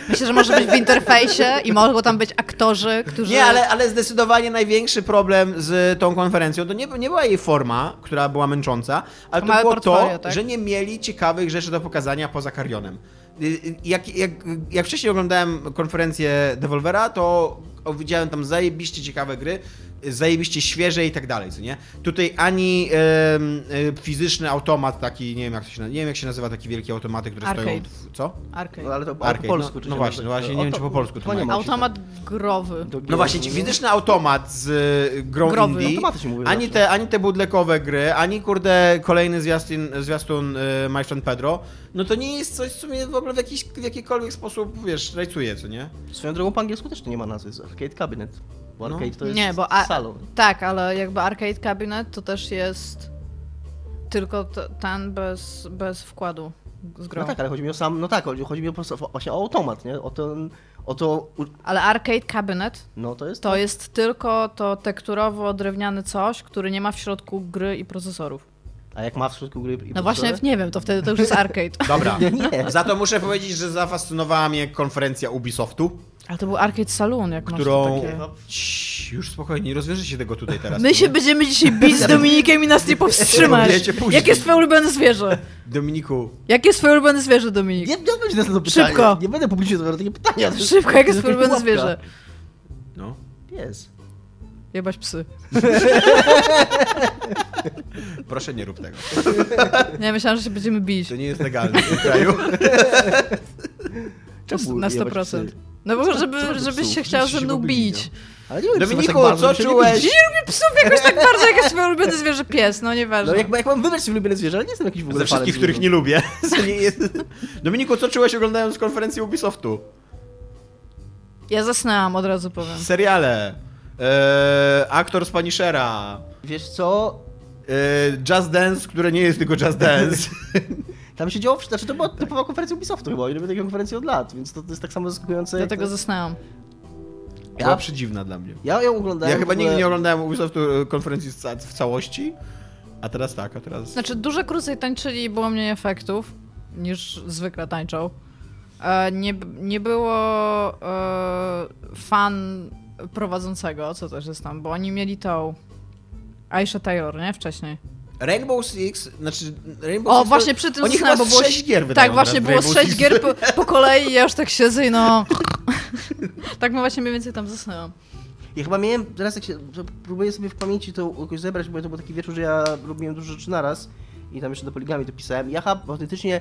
Myślę, że może być w interfejsie i mogą tam być aktorzy, którzy... Nie, ale, ale zdecydowanie największy problem z tą konferencją to nie, nie była jej forma, która była męcząca, ale to Małe było to, tak? że nie mieli ciekawych rzeczy do pokazania poza Carrionem. Y, Jak, jak, jak wcześniej oglądałem konferencję Devolvera, to widziałem tam zajebiście ciekawe gry, zajebiście świeże i tak dalej, co nie? Tutaj ani y, fizyczny automat taki, nie wiem jak to się nazywa, nie wiem jak się nazywa takie wielkie automaty, które stoją... Arcade. w- Co? Arcade. No ale to po Arcade, polsku. no- no właśnie, no właśnie, nie wiem, czy po polsku to nie Automat growy. Do gier No właśnie, ci fizyczny automat z y, grą Growy. indie, Automaty się mówi ani te, ani te bootlegowe gry, ani kurde kolejny zwiastun, zwiastun y, My Friend Pedro, no to nie jest coś, co mnie w ogóle w, jakiś, w jakikolwiek sposób, wiesz, rajcuje, co nie? Swoją drogą po angielsku też to nie ma nazwy, Arcade Cabinet. Bo No. arcade to jest Nie, bo a, salon. tak, ale jakby Arcade Cabinet to też jest tylko t- ten bez, bez wkładu z grą. No tak, ale chodzi mi o sam, no tak, chodzi, mi o, po prostu, właśnie o automat, nie? O to, o to, Ale Arcade Cabinet no to jest... to jest tylko to tekturowo-drewniane coś, który nie ma w środku gry i procesorów. A jak ma w środku gry i No właśnie, nie wiem, to wtedy to już jest arcade. Dobra, Nie, nie. za to muszę powiedzieć, że zafascynowała mnie konferencja Ubisoftu, Ale to był Arcade Saloon, jak którą... masz takie... Cii, już spokojnie, nie rozwiąże się tego tutaj teraz. My się będziemy dzisiaj bić z Dominikiem i nas nie powstrzymać. Jakie jest twoje ulubione zwierzę? Dominiku, Jakie jest twoje ulubione zwierzę, Dominik? Nie, nie odpowiedź na to pytanie. Szybko. Nie będę publicznie zadawał takie pytania. Szybko, jakie jest twoje ulubione zwierzę? no... Jest. Jebać psy. Proszę nie rób tego. Nie, myślałam, że się będziemy bić. To nie jest legalne w tym kraju. Czemu Na jebać 100%. psy? No bo żeby, żebyś się chciał ze mną bić. Ale nie lubię psów Dominiku, tak bardzo, co czułeś? Nie lubię psów jakoś tak bardzo, jak jest twoje ulubione zwierzę pies, no nieważne. No jak, jak mam wybrać ulubione zwierzę, ale nie jestem jakiś w ogóle Ze wszystkich, których nie lubię. Nie jest... Dominiku, co czułeś oglądając konferencję Ubisoftu? Ja zasnęłam, od razu powiem. Seriale. Eee, aktor z Punishera. Wiesz co, Eee, Just Dance, które nie jest tylko Just Dance. tam się działo, znaczy to była typowa konferencja Ubisoftu chyba, i robię takie konferencje od lat, więc to, to jest tak samo zaskakujące jak Dlatego to... zasnęłam. Była Ja, przedziwna dla mnie. ja ją oglądałem Ja chyba ogóle- nigdy nie oglądałem Ubisoftu e, konferencji w ca- w całości, a teraz tak, a teraz... Znaczy, dużo krócej tańczyli, było mniej efektów niż zwykle tańczą. E, nie, nie było e, fan prowadzącego, co też jest tam, bo oni mieli tą Aisha Taylor, nie? Wcześniej. Rainbow Six, znaczy Rainbow O, Six właśnie przy tym Oni chyba było... z sześć gier wydają Tak, właśnie było z Rainbow sześć Six. gier po, po kolei i ja już tak siedzę i no... tak no właśnie mniej więcej tam zasnęłam. Ja chyba miałem, teraz jak się, próbuję sobie w pamięci to jakoś zebrać, bo to był taki wieczór, że ja robiłem dużo rzeczy naraz i tam jeszcze do poligami to pisałem. Ja chyba autentycznie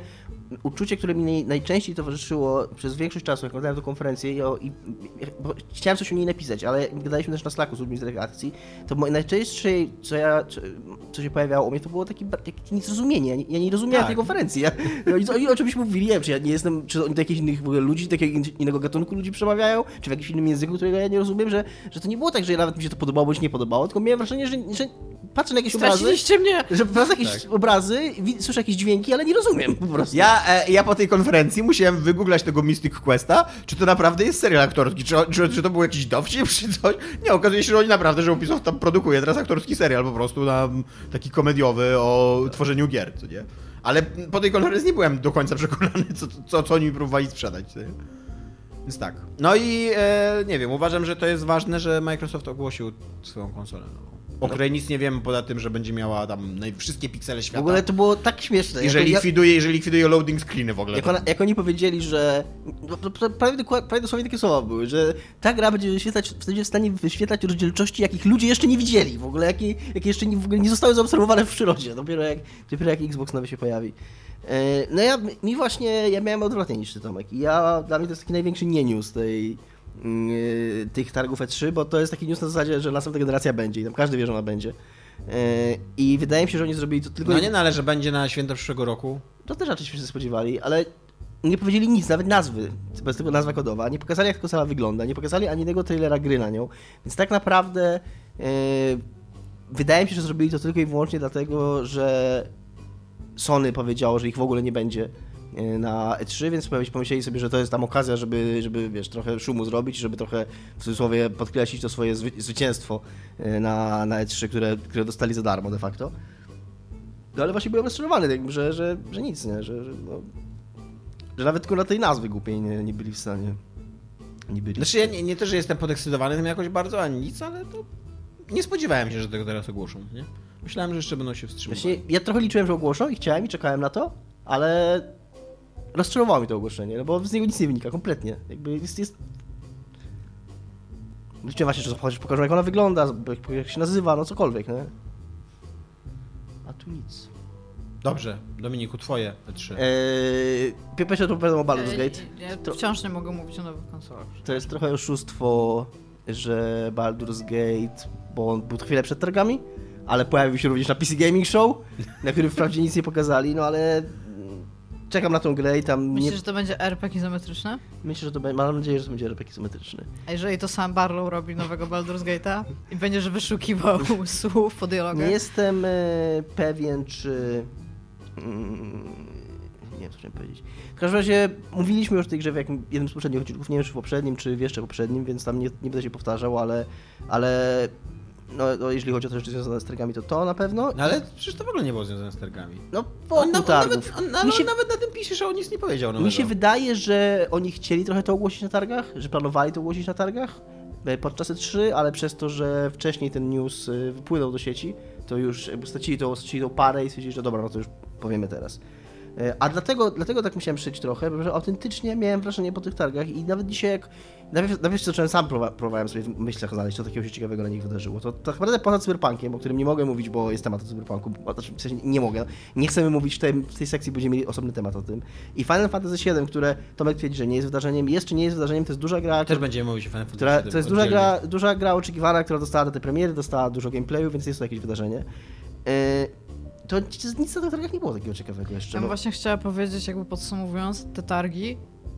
uczucie, które mi naj, najczęściej towarzyszyło przez większość czasu, jak oglądałem tę konferencję i, o- i bo chciałem coś o niej napisać, ale gadaliśmy też na Slacku z ludźmi z redakcji, to najczęstsze, co ja, co, się pojawiało u mnie, to było takie, takie niezrozumienie. Ja nie, ja nie rozumiałem Tak. tej konferencji. Ja, oni, oni o czymś mówili, nie wiem, czy ja nie jestem, czy oni do jakichś innych ludzi, do jakiegoś innego gatunku ludzi przemawiają, czy w jakimś innym języku, którego ja nie rozumiem, że, że to nie było tak, że nawet mi się to podobało, bądź nie podobało, tylko miałem wrażenie, że, że patrzę na jakieś obrazy, mnie! że patrzę na jakieś obrazy, wi- słyszę jakieś dźwięki, ale nie rozumiem po prostu. Ja, e, ja po tej konferencji musiałem wygooglać tego Mystic Questa, czy to naprawdę jest serial aktorski, czy, czy, czy to był jakiś dowcip, czy coś. Nie, okazuje się, że oni naprawdę, że Ubisoft tam produkuje teraz aktorski serial po prostu na, taki komediowy o tworzeniu gier, co nie? Ale po tej konferencji nie byłem do końca przekonany, co, co, co oni próbowali sprzedać. Co nie? Więc tak. No i e, nie wiem, uważam, że to jest ważne, że Microsoft ogłosił swoją konsolę nową. O której nic nie wiemy poza tym, że będzie miała tam wszystkie piksele świata. W ogóle to było tak śmieszne. I że Jak- likwiduje, że likwiduje loading screeny w ogóle. Jak, ona, jak oni powiedzieli, że. no, Prawie, dokład- prawie dosłownie takie słowa były, że ta gra będzie, wyświetlać, będzie w stanie wyświetlać rozdzielczości, jakich ludzie jeszcze nie widzieli. W ogóle, jakie, jakie jeszcze nie, w ogóle nie zostały zaobserwowane w przyrodzie. Dopiero jak, dopiero jak Xbox nowy się pojawi. E, No ja, mi właśnie, ja miałem odwrotnie niż ty Tomek. I ja, dla mnie to jest taki największy nie-news tej, mm, e, tych targów E3, bo to jest taki news na zasadzie, że następna generacja będzie i tam każdy wie, że ona będzie. E, I wydaje mi się, że oni zrobili to tylko... No nie, no, ale że będzie na święto przyszłego roku. To też raczej się spodziewali, ale nie powiedzieli nic, nawet nazwy, bez tego nazwa kodowa, nie pokazali jak konsola wygląda, nie pokazali ani jednego trailera gry na nią, więc tak naprawdę e, wydaje mi się, że zrobili to tylko i wyłącznie dlatego, że Sony powiedziało, że ich w ogóle nie będzie na E3, więc pomyśleli sobie, że to jest tam okazja, żeby, żeby wiesz, trochę szumu zrobić, żeby trochę w cudzysłowie podkreślić to swoje zwy, zwycięstwo e, na, na E3, które, które dostali za darmo de facto. No ale właśnie byłem rozczarowany, że, że, że nic, nie? Że, że, no, że nawet tylko na tej nazwy głupiej nie, nie byli w stanie. Nie byli. Znaczy ja nie, nie to, że jestem podekscytowany tym jakoś bardzo, ani nic, ale to nie spodziewałem się, że tego teraz ogłoszą, nie? Myślałem, że jeszcze będą się wstrzymywać. Właśnie ja trochę liczyłem, że ogłoszą i chciałem i czekałem na to, ale rozczarowało mi to ogłoszenie, no bo z niego nic nie wynika, kompletnie. Jakby jest... jest... Liczyłem właśnie, że chociaż pokażą jak ona wygląda, jak- się nazywa, no cokolwiek, nie? A tu nic. Dobrze, Dominiku, twoje E3. Eee, pierwsze to wiadomo Baldur's Gate. Ja To- wciąż nie mogę mówić o nowych konsolach. To jest trochę oszustwo, że Baldur's Gate, bo on był chwilę przed targami, ale pojawił się również na PC Gaming Show, na którym wprawdzie nic nie pokazali, no ale czekam na tą grę i tam nie... Myślisz, że to będzie RPG izometryczne? Myślę, że to będzie, mam nadzieję, że to będzie RPG izometryczny. A jeżeli to sam Barlow robi nowego Baldur's Gate'a i będziesz wyszukiwał słów po dialogach? Nie jestem e, pewien, czy... Mm, nie wiem, co chciałem powiedzieć. W każdym razie mówiliśmy już o tej grze w jakim, jednym z poprzednich odcinków, nie wiem, czy w poprzednim, czy w jeszcze poprzednim, więc tam nie, nie będę się powtarzał, ale... ale no, no, jeżeli chodzi o te rzeczy związane z targami, to to na pewno. No ale przecież to w ogóle nie było związane z targami. No, wokół na, on, targów. nawet, on, ale się, on nawet na tym pisze, że on nic nie powiedział nowego. mi się wydaje, że oni chcieli trochę to ogłosić na targach, że planowali to ogłosić na targach e, podczas E3, ale przez to, że wcześniej ten news e, wypłynął do sieci, to już stracili tą, stracili tą parę i stwierdzili, że dobra, no to już powiemy teraz. E, A dlatego, dlatego tak musiałem szyć trochę, że autentycznie miałem wrażenie po tych targach i nawet dzisiaj jak najpierw, najpierw zacząłem sam próba- próbowałem sobie w myślach znaleźć, co takiego się ciekawego na nich wydarzyło. To tak naprawdę poza cyberpunkiem, o którym nie mogę mówić, bo jest temat o cyberpunku, bo- znaczy w sensie nie mogę, nie chcemy mówić w tej, w tej sekcji, będziemy mieli osobny temat o tym. I Final Fantasy VII, które Tomek twierdzi, że nie jest wydarzeniem, jest czy nie jest wydarzeniem, to jest duża gra, Też będziemy mówić o Final Fantasy która, VII to jest duża gra, duża gra oczekiwana, która dostała do tej premiery, dostała dużo gameplayu, więc jest to jakieś wydarzenie. To nic- na tych targach nie było takiego ciekawego jeszcze. Ja bym bo- właśnie chciała powiedzieć, jakby podsumowując, te targi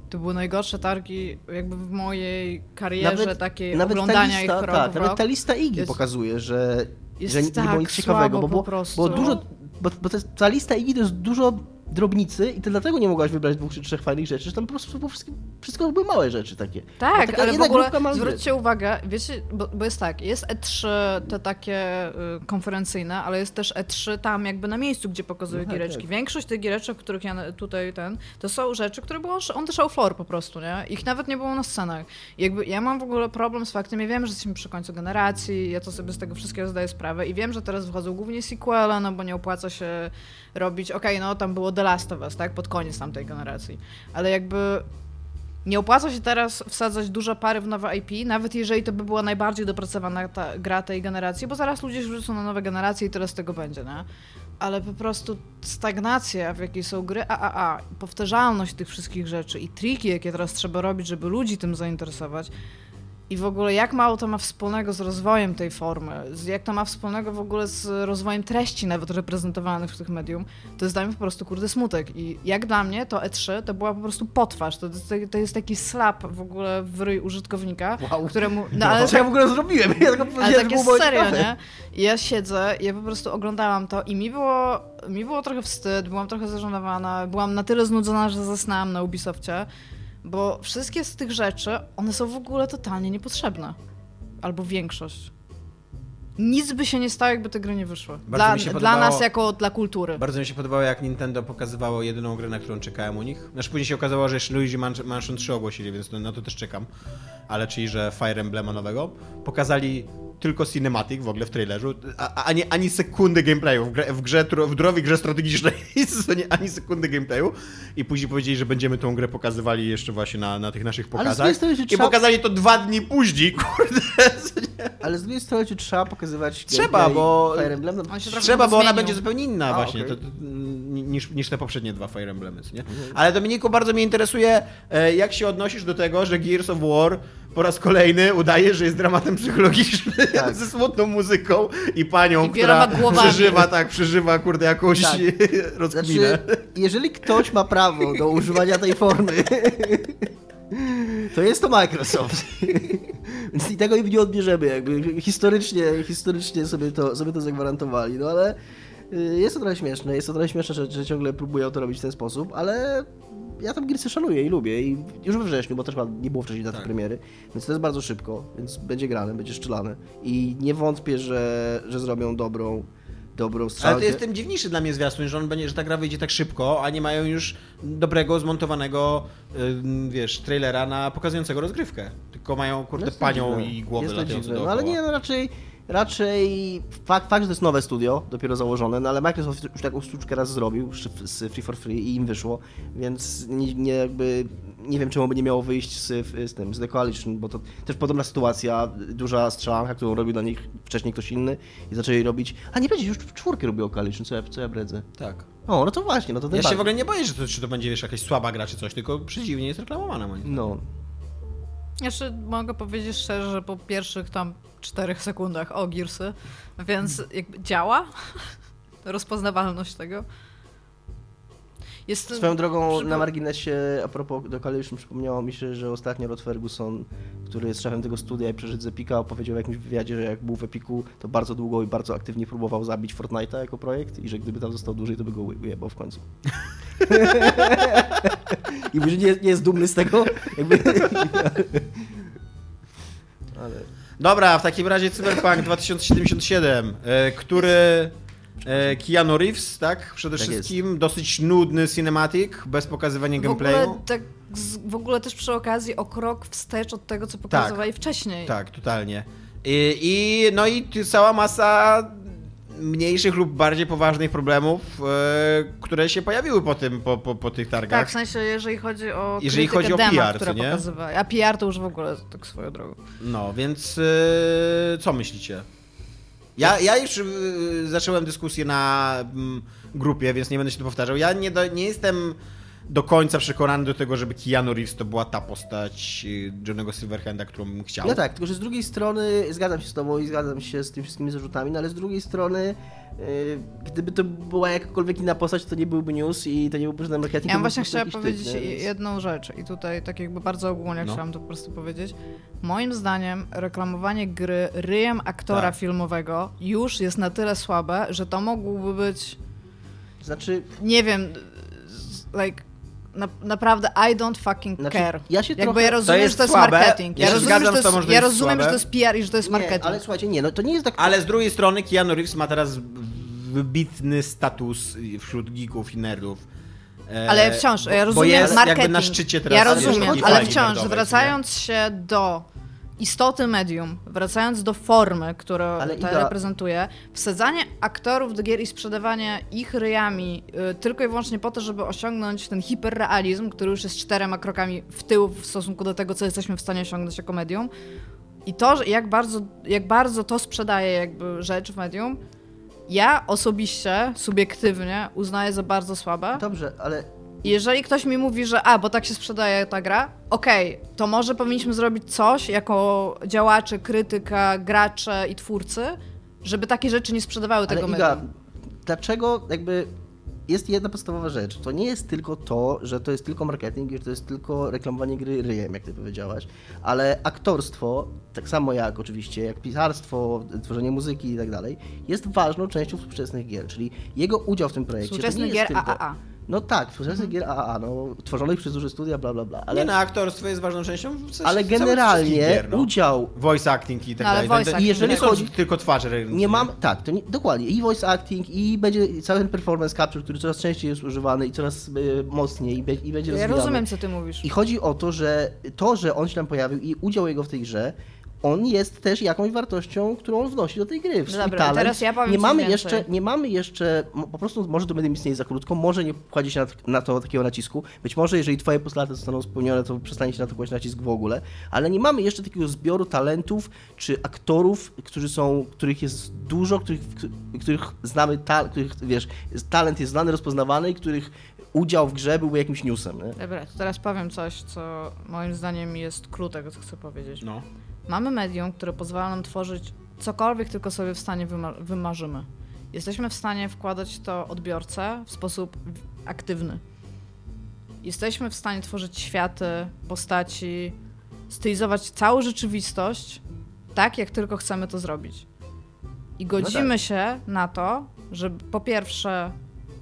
to były najgorsze targi jakby w mojej karierze takiej nawet oglądania lista, ich rok tak, nawet ta lista Iggy jest- pokazuje, że, że nie tak było nic ciekawego, słabo bo, było, bo dużo, bo, bo ta lista Iggy to jest dużo drobnicy i ty dlatego nie mogłaś wybrać dwóch czy trzech fajnych rzeczy, że tam po prostu było wszystko, wszystko były małe rzeczy takie. Tak, taka ale w ogóle zwróćcie uwagę, wiecie, bo, bo jest tak, jest E3 te takie y, konferencyjne, ale jest też E3 tam jakby na miejscu, gdzie pokazują tak, giereczki. tak. Większość tych giereczek, których ja tutaj ten, to są rzeczy, które były on the show floor po prostu, nie? Ich nawet nie było na scenach. Jakby ja mam w ogóle problem z faktem, ja wiem, że jesteśmy przy końcu generacji, ja to sobie z tego wszystkiego zdaję sprawę i wiem, że teraz wychodzą głównie sequele, no bo nie opłaca się robić, okej, no tam było The Last of Us, tak, pod koniec tamtej generacji, ale jakby nie opłaca się teraz wsadzać dużo pary w nowe IP, nawet jeżeli to by była najbardziej dopracowana ta gra tej generacji, bo zaraz ludzie się wrzucą na nowe generacje i tyle z tego będzie, nie? Ale po prostu stagnacja, w jakiej są gry AAA, powtarzalność tych wszystkich rzeczy i triki, jakie teraz trzeba robić, żeby ludzi tym zainteresować, i w ogóle jak mało to ma wspólnego z rozwojem tej formy, jak to ma wspólnego w ogóle z rozwojem treści nawet reprezentowanych w tych medium, to jest dla mnie po prostu kurde smutek. I jak dla mnie to E3 to była po prostu potwarz, to, to, jest taki slap w ogóle w ryj użytkownika, Wow. któremu... No, No, ale co ja w ogóle zrobiłem? Ja tylko ale takie było serio, ciekawe. nie? I ja siedzę, ja po prostu oglądałam to i mi było, mi było trochę wstyd, byłam trochę zażenowana, byłam na tyle znudzona, że zasnęłam na Ubisoftie, bo wszystkie z tych rzeczy, one są w ogóle totalnie niepotrzebne. Albo większość. Nic by się nie stało, jakby te gry nie wyszły. Dla, się dla podobało- nas jako dla kultury. Bardzo mi się podobało, jak Nintendo pokazywało jedyną grę, na którą czekałem u nich. Znaczy później się okazało, że jeszcze Luigi Mansion- Mansion 3 ogłosili, więc na to też czekam. Ale czyli, że Fire Emblema nowego. Pokazali tylko cinematic w ogóle w trailerzu, a, ani, ani sekundy gameplayu w, grze, w, grze, w drowej grze strategicznej, nie- ani sekundy gameplayu i później powiedzieli, że będziemy tą grę pokazywali jeszcze właśnie na, na tych naszych z pokazach drugiej strony, i trzeba- pokazali to dwa dni później, kurde. Ale z drugiej strony, czy trzeba pokazywać Trzeba, bo- Fire Emblem? No, Trzeba, bo ona będzie zupełnie inna A, właśnie okej. to, to, niż, niż te poprzednie dwa Fire Emblemy, nie? Ale Dominiku, bardzo mnie interesuje, e, jak się odnosisz do tego, że Gears of War po raz kolejny udaje, że jest dramatem psychologicznym Tak. ze smutną muzyką i panią, I która głowami. przeżywa, tak, przeżywa, kurde, jakąś Tak. rozkminę. Znaczy, jeżeli ktoś ma prawo do używania tej formy, to jest to Microsoft. Więc i tego im nie odbierzemy, jakby historycznie, historycznie sobie to, sobie to zagwarantowali, no ale jest to trochę śmieszne, jest to trochę śmieszne, że, że ciągle próbują to robić w ten sposób, ale ja tam Gearsy szanuję i lubię i już we wrześniu, bo też nie było wcześniej daty Tak. premiery, więc to jest bardzo szybko, więc będzie grane, będzie szczelane i nie wątpię, że, że zrobią dobrą, dobrą strzałkę. Ale to jest tym dziwniejszy dla mnie zwiastun, że on będzie, że ta gra wyjdzie tak szybko, a nie mają już dobrego, zmontowanego, ym, wiesz, trailera na pokazującego rozgrywkę. Tylko mają, kurde, to panią dziwne. i głowę Jest to latające dziwne. No, ale nie, no raczej, raczej fakt, fakt, że to jest nowe studio, dopiero założone, no ale Microsoft już taką sztuczkę raz zrobił z- z Free for Free i im wyszło, więc nie, nie jakby nie wiem czemu by nie miało wyjść z, z tym, z The Coalition, bo to też podobna sytuacja, duża strzelanka, którą robił dla nich wcześniej ktoś inny i zaczęli robić, a nie będzie, już w czwórkę robił Coalition, co ja, co ja bredzę. Tak. O, no to właśnie, no to Ja się bardziej. w ogóle nie boję, że to, czy to będzie, wiesz, jakaś słaba gra czy coś, tylko przeciwnie jest reklamowana moim. No, Jeszcze mogę powiedzieć szczerze, że po pierwszych tam czterech sekundach o Gearsy, więc jakby działa rozpoznawalność tego. Jest Swoją drogą na marginesie, a propos do Coalition, przypomniało mi się, że ostatnio Rod Ferguson, który jest szefem tego studia i przeżyć z Epika, opowiedział w jakimś wywiadzie, że jak był w Epiku, to bardzo długo i bardzo aktywnie próbował zabić Fortnite'a jako projekt i że gdyby tam został dłużej, to by go uj- ujebał w końcu. I mówi, że nie, nie jest dumny z tego, jakby... Ale... Dobra, w takim razie Cyberpunk 2077, e, który e, Keanu Reeves, tak? Przede Tak jest. wszystkim dosyć nudny cinematic, bez pokazywania w gameplayu. ogóle, tak, z, w ogóle też przy okazji o krok wstecz od tego, co pokazywali wcześniej. Tak, totalnie. I, i no i cała masa mniejszych lub bardziej poważnych problemów, e, które się pojawiły po tym, po, po, po tych targach. Tak, w sensie jeżeli chodzi o Jeżeli chodzi o PR, które nie? A PR to już w ogóle tak swoją drogą. No, więc e, co myślicie? Ja, ja już e, zacząłem dyskusję na mm, grupie, więc nie będę się tu powtarzał. Ja nie, do, nie jestem do końca przekonany do tego, żeby Keanu Reeves to była ta postać e, Johnego Silverhanda, którą bym chciał. No tak, tylko że z drugiej strony zgadzam się z tobą i zgadzam się z tymi wszystkimi zarzutami, no ale z drugiej strony yy, gdyby to była jakakolwiek inna postać, to nie byłby news i to nie byłby żaden marketing. Ja właśnie byłby chciała jakiś typ, powiedzieć? Więc- jedną rzecz i tutaj tak jakby bardzo ogólnie No. chciałam to po prostu powiedzieć. Moim zdaniem reklamowanie gry ryjem aktora Tak. filmowego już jest na tyle słabe, że to mogłoby być, Znaczy, nie wiem, like na, naprawdę I don't fucking Znaczy, care. ja się Jakby trochę- ja To rozumiem, jest że to jest słabe. marketing. Ja Ja, rozumiem, że to jest, to ja rozumiem, że to jest PR i że to jest nie, marketing. ale słuchajcie, nie, no to nie jest tak... Ale z drugiej strony Keanu Reeves ma teraz wybitny status wśród geeków i nerdów. E, Ale wciąż, ja bo rozumiem jest marketing. jakby na szczycie teraz Ja rozumiem, ale wciąż, nerdowej, wracając się do istoty medium, wracając do formy, którą Ale ta reprezentuje, wsadzanie aktorów do gier i sprzedawanie ich ryjami y, tylko i wyłącznie po to, żeby osiągnąć ten hiperrealizm, który już jest czterema krokami w tył w stosunku do tego, co jesteśmy w stanie osiągnąć jako medium. I to, jak bardzo, jak bardzo to sprzedaje jakby rzecz w medium, ja osobiście, subiektywnie uznaję za bardzo słabe. Dobrze, ale Jeżeli ktoś mi mówi, że a, bo tak się sprzedaje ta gra, okej, to może powinniśmy zrobić coś jako działacze, krytyka, gracze i twórcy, żeby takie rzeczy nie sprzedawały Ale tego Iga, dlaczego jakby jest jedna podstawowa rzecz. To nie jest tylko to, że to jest tylko marketing, że to jest tylko reklamowanie gry ryjem, jak ty powiedziałaś, ale aktorstwo, tak samo jak oczywiście, jak pisarstwo, tworzenie muzyki i tak dalej, jest ważną częścią współczesnych gier, czyli jego udział w tym projekcie. Współczesnych gier tylko... AAA. No tak, współczesnych gier AAA, no, tworzonych przez duże studia, bla, bla, bla. Ale... Ale, Nie no, aktorstwo jest ważną częścią w- ale całych generalnie gier, no. udział Voice acting i tak No, ale dalej. Jeżeli jeżeli chodzi tylko twarze. Nie mam, tak, to nie, dokładnie. I voice acting, i będzie cały ten performance capture, który coraz częściej jest używany i coraz y, mocniej i, be, i będzie Ja rozwijany. rozumiem, co ty mówisz. I chodzi o to, że to, że on się tam pojawił i udział jego w tej grze, on jest też jakąś wartością, którą on wnosi do tej gry. W swój Dobra, talent. teraz ja powiem nie mamy więcej. jeszcze, nie mamy jeszcze, po prostu może to medium istnieje za krótko, może nie kładzie się na, na to takiego nacisku. Być może jeżeli twoje postulaty zostaną spełnione, to przestanie się na to kłaść nacisk w ogóle, ale nie mamy jeszcze takiego zbioru talentów czy aktorów, którzy są, których jest dużo, których, których znamy, ta, których, wiesz, talent jest znany, rozpoznawany i których udział w grze byłby jakimś newsem. Nie? Dobra, to teraz powiem coś, co moim zdaniem jest clue tego, co chcę powiedzieć. No. Mamy medium, które pozwala nam tworzyć cokolwiek tylko sobie w stanie wyma- wymarzymy. Jesteśmy w stanie wkładać to odbiorcę w sposób aktywny. Jesteśmy w stanie tworzyć światy, postaci, stylizować całą rzeczywistość tak, jak tylko chcemy to zrobić. I godzimy się na to, żeby po pierwsze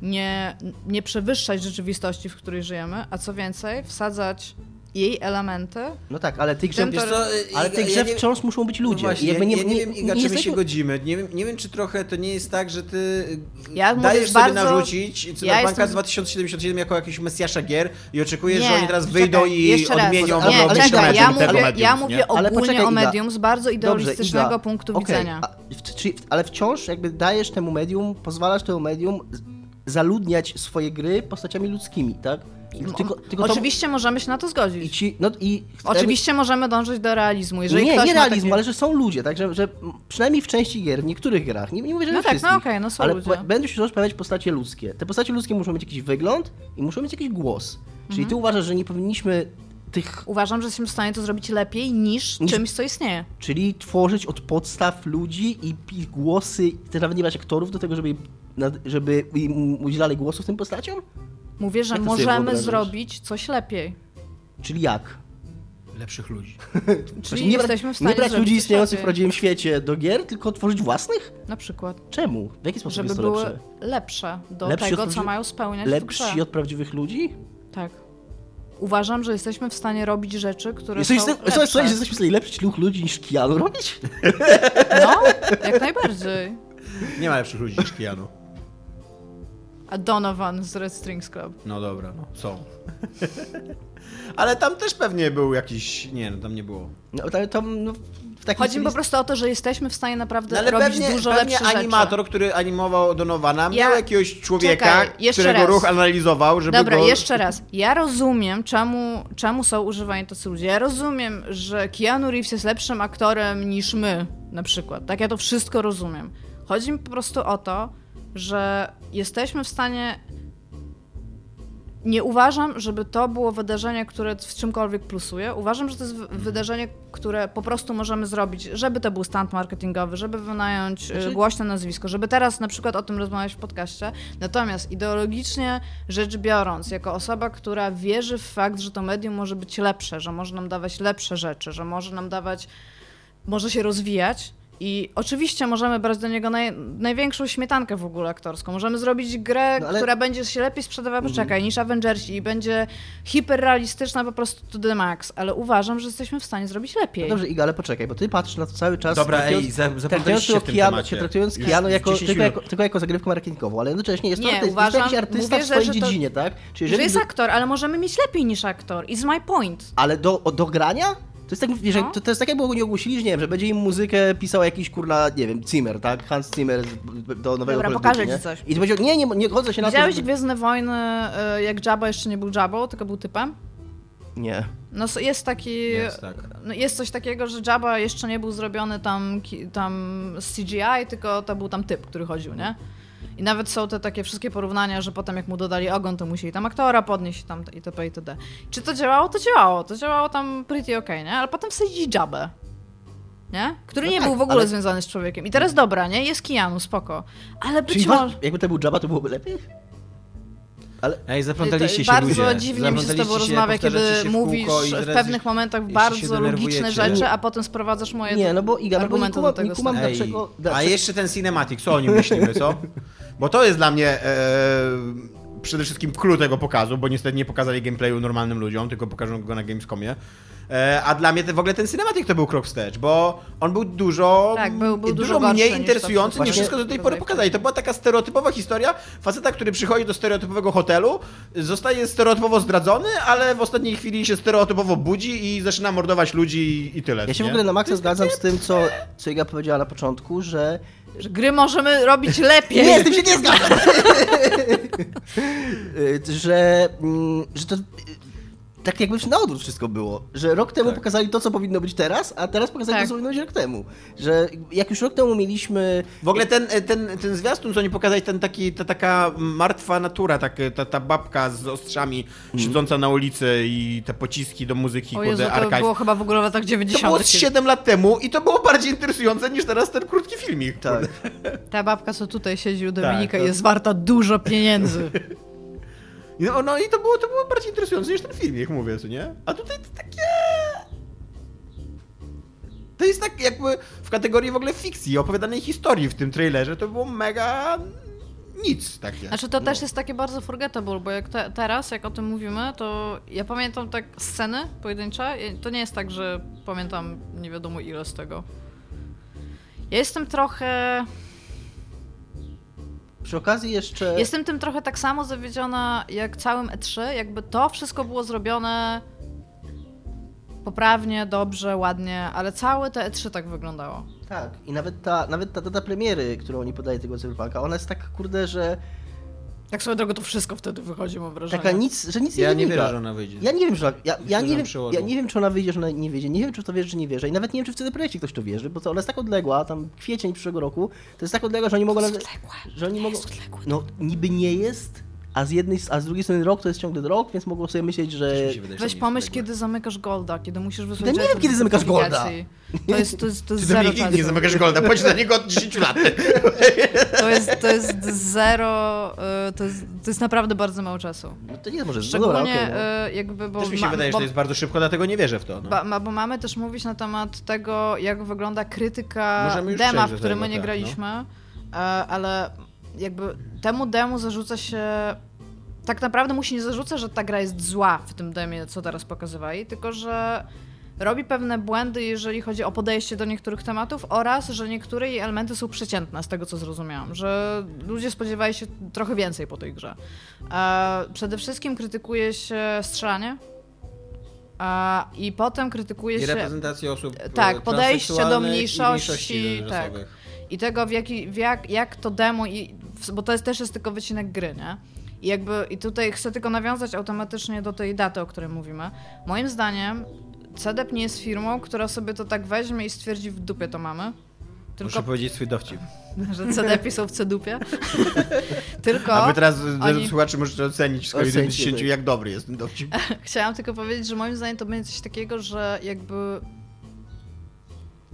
nie, nie przewyższać rzeczywistości, w której żyjemy, a co więcej, wsadzać jej elementy No tak, ale tej grze, to- y, ale tej grze wciąż muszą być ludzie. No właśnie, I jakby ja, ja nie, wiem, Iga, czy my jesteśmy- się godzimy. Nie wiem, nie wiem, czy trochę to nie jest tak, że ty Ja mówię dajesz sobie bardzo- narzucić ja Cyberpunka jestem- 2077 jako jakiś mesjasza gier i oczekujesz, Nie, że oni teraz czekaj, wyjdą i jeszcze raz. odmienią Ale- Nie, w ogóle ale czekaj, medium ja i tego mówię, medium, ja nie? mówię Ale ogólnie poczekaj, o medium z bardzo idealistycznego Iga, punktu okej, widzenia. a w- czyli- ale wciąż jakby dajesz temu medium, pozwalasz temu medium zaludniać swoje gry postaciami ludzkimi, tak? I tylko, tylko to- Oczywiście możemy się na to i zgodzić. ci, no i Oczywiście możemy dążyć do realizmu. Jeżeli nie, nie realizmu, ale że są ludzie, tak? Że, że przynajmniej w części gier, w niektórych grach, nie, nie mówię, że No tak, no wszystkich, okej, no są ale ludzie. będą się też pojawiać postacie ludzkie. Te postacie ludzkie muszą mieć jakiś wygląd i muszą mieć jakiś głos. Czyli Mhm. ty uważasz, że nie powinniśmy tych, Uważam, że jesteśmy w stanie to zrobić lepiej niż, Niż- czymś, co istnieje. czyli tworzyć od podstaw ludzi i ich głosy, ty nawet nie masz aktorów do tego, żeby, żeby im udzielali głosów tym postaciom? Mówię, że możemy zrobić coś lepiej. Czyli jak? Lepszych ludzi. Czyli nie, jesteśmy w stanie nie brać ludzi istniejących w prawdziwym świecie do gier, tylko tworzyć własnych? Na przykład. Czemu? W jaki sposób Żeby jest to były lepsze? lepsze do Lepsi tego, od co mają spełniać w Lepsi grze. od prawdziwych ludzi? Tak. Uważam, że jesteśmy w stanie robić rzeczy, które Jesteś, są jesteś, lepsze. jesteś, jesteśmy w stanie lepszyć dwóch ludzi niż Keanu robić? No, jak najbardziej. Nie ma lepszych ludzi niż Keanu. A Donovan z Red Strings Club. No dobra, no, są. Ale tam też pewnie był jakiś... Nie, no tam nie było. No, to, to, no, w takim Chodzi mi po prostu o to, że jesteśmy w stanie naprawdę No, ale robić pewnie, dużo pewnie lepsze animator, rzeczy. który animował Donowana, Ja- miał jakiegoś człowieka, Czekaj, którego raz. ruch analizował, żeby Dobra, go... jeszcze raz. Ja rozumiem, czemu, czemu są używani tacy ludzie. Ja rozumiem, że Keanu Reeves jest lepszym aktorem niż my, na przykład. Tak, ja to wszystko rozumiem. Chodzi mi po prostu o to, że jesteśmy w stanie. Nie uważam, żeby to było wydarzenie, które w czymkolwiek plusuje. Uważam, że to jest wy- wydarzenie, które po prostu możemy zrobić, żeby to był stand marketingowy, żeby wynająć Znaczy- y, głośne nazwisko, żeby teraz na przykład o tym rozmawiać w podcaście. Natomiast ideologicznie rzecz biorąc, jako osoba, która wierzy w fakt, że to medium może być lepsze, że może nam dawać lepsze rzeczy, że może nam dawać, może się rozwijać. I oczywiście możemy brać do niego naj, największą śmietankę w ogóle aktorską. Możemy zrobić grę, No ale- która będzie się lepiej sprzedawała, poczekaj, niż Avengersi i będzie hiperrealistyczna po prostu to the max, ale uważam, że jesteśmy w stanie zrobić lepiej. No dobrze, Iga, ale poczekaj, bo ty patrzysz na to cały czas... Dobra, traktując- ej, za- traktując tym Keanu, temacie. Traktując Już Keanu jako, 10 tylko, jako, tylko jako zagrywkę marketingową, ale jednocześnie jest to, Nie, jest, jest uważam- to jakiś artysta mówię, w swojej że- że to- dziedzinie, tak? Czyli że jeżeli jest aktor, ale możemy mieć lepiej niż aktor. Is my point. Ale do, do grania? To jest, tak, No. jak- to, to jest tak, jakby oni ogłosili, że nie wiem, że będzie im muzykę pisał jakiś kurna, nie wiem, Zimmer, tak? Hans Zimmer do nowego Dobra, pokażę ci coś. I to będzie, nie, nie, nie godzę się na Widziałeś to, żeby... Gwiezdne Wojny, y, jak Jabba jeszcze nie był Jabbą, tylko był typem? Nie. No jest taki... Jest, tak. No jest coś takiego, że Jabba jeszcze nie był zrobiony tam, tam z CGI, tylko to był tam typ, który chodził, nie? I nawet są te takie wszystkie porównania, że potem jak mu dodali ogon, to musieli tam aktora podnieść i tam itp. itd. Czy to działało? To działało. To działało tam pretty okej, nie? Ale potem wsadzili Jabbę. Nie? Który No nie tak, był w ogóle ale- związany z człowiekiem. I teraz dobra, nie? Jest Keanu, spoko. Ale być może... jakby to był Jabba, to byłoby lepiej? Ale Ej, zaplątaliście się Bardzo ludzie. dziwnie mi się z tobą rozmawia, kiedy mówisz w pewnych momentach bardzo logiczne rzeczy, a potem sprowadzasz moje nie, no bo Iga, no bo nie argumenty kumam, do tego nie kumam. Ej, dlaczego... a dlaczego- jeszcze ten cinematic, co o nim myślimy, co? Bo to jest dla mnie e, przede wszystkim clue tego pokazu, bo niestety nie pokazali gameplayu normalnym ludziom, tylko pokażą go na Gamescomie. E, a dla mnie te, w ogóle ten cinematic to był krok wstecz, bo on był dużo, Tak, był- był dużo dużo mniej interesujący niż wszystko do tej pory pokazali. To była taka stereotypowa historia faceta, który przychodzi do stereotypowego hotelu, zostaje stereotypowo zdradzony, ale w ostatniej chwili się stereotypowo budzi i zaczyna mordować ludzi i, tyle. Ja się nie? w ogóle na maksa zgadzam z tym, co, co Iga powiedziała na początku, że Że gry możemy robić lepiej. Nie, z tym się nie zgadzam! Y, że, mm, że to tak jakby na odwrót wszystko było. Że rok temu Tak. pokazali to, co powinno być teraz, a teraz pokazali Tak. to, co powinno być rok temu. Że jak już rok temu mieliśmy... W ogóle ten, ten, ten zwiastun, co oni pokazali, ten taki, ta taka martwa natura, tak, ta, ta babka z ostrzami siedząca na ulicy i te pociski do muzyki, O Jezu, to archive. było chyba w ogóle w latach To 90. było z 7 lat temu i to było bardziej interesujące niż teraz ten krótki filmik. Tak. Ta babka, co tutaj siedzi u Dominika, Tak, to- jest warta dużo pieniędzy. No, no i to było, to było bardziej interesujące niż ten filmik, mówię, co nie? A tutaj to takie... To jest tak jakby w kategorii w ogóle fikcji, opowiadanej historii w tym trailerze, to było mega nic takie. Znaczy to No. też jest takie bardzo forgettable, bo jak te, teraz, jak o tym mówimy, to ja pamiętam tak sceny pojedyncze. I To nie jest tak, że pamiętam nie wiadomo ile z tego. Ja jestem trochę... Przy okazji jeszcze... Jestem tym trochę tak samo zawiedziona jak całym E3, jakby to wszystko było zrobione poprawnie, dobrze, ładnie, ale całe te E3 tak wyglądało. Tak, i nawet ta, nawet ta data premiery, którą oni podaje tego Cyberpunka, ona jest tak kurde, że Tak swoją drogą to wszystko wtedy wychodzi, mam wrażenie. taka nic, że nic Ja nie nie wynika. wierzę, że ona wyjdzie. Ja nie wiem, że ona, ja, ja, nie wiem, ja nie wiem, czy ona wyjdzie, że ona nie wyjdzie. Nie wiem, czy to wierzy, czy nie wierzy. I nawet nie wiem, czy w CD Projekcie ktoś to wierzy, bo to ona jest tak odległa, tam kwiecień przyszłego roku, to jest tak odległa, że oni mogą nawet... Że oni mogą... No, niby nie jest, a z jednej, a z drugiej strony rok to jest ciągle rok, więc mogą sobie myśleć, że... Wydaje, że Weź pomyśl, kiedy zamykasz Golda, kiedy musisz wysłać Ja nie wiem, kiedy zamykasz Golda. To jest, to jest, to jest Ty zero nie zamykasz Golda, bądź na niego od 10 lat. To jest, to jest zero, y, to jest, to jest naprawdę bardzo mało czasu. No to nie może... No Szczególnie dobra, okej, no. y, jakby, bo, Też mi się ma- wydaje, że bo, to jest bardzo szybko, dlatego nie wierzę w to. No. ba, ma, bo mamy też mówić na temat tego, jak wygląda krytyka dema, w którym my nie tak, graliśmy, e, ale jakby temu demu zarzuca się tak naprawdę mu się nie zarzuca, że ta gra jest zła w tym demie, co teraz pokazywali, tylko że robi pewne błędy, jeżeli chodzi o podejście do niektórych tematów oraz, że niektóre jej elementy są przeciętne, z tego co zrozumiałam, że ludzie spodziewali się trochę więcej po tej grze. E, przede wszystkim krytykuje się strzelanie e, i potem krytykuje I się reprezentacja osób Tak, e, podejście do transseksualnych i mniejszości, tak. I tego, w jaki, w jak, jak to demo, i, bo to jest też jest tylko wycinek gry, nie? I jakby, i tutaj chcę tylko nawiązać automatycznie do tej daty, o której mówimy. Moim zdaniem CDEP nie jest firmą, która sobie to tak weźmie i stwierdzi w dupie to mamy. Tylko, Muszę powiedzieć swój dowcip. że CDEP są w cedupie. tylko A wy teraz, oni- słuchacze, możecie ocenić z kolei do Ocencie, 10, tak. jak dobry jest ten dowcip. Chciałam tylko powiedzieć, że moim zdaniem to będzie coś takiego, że jakby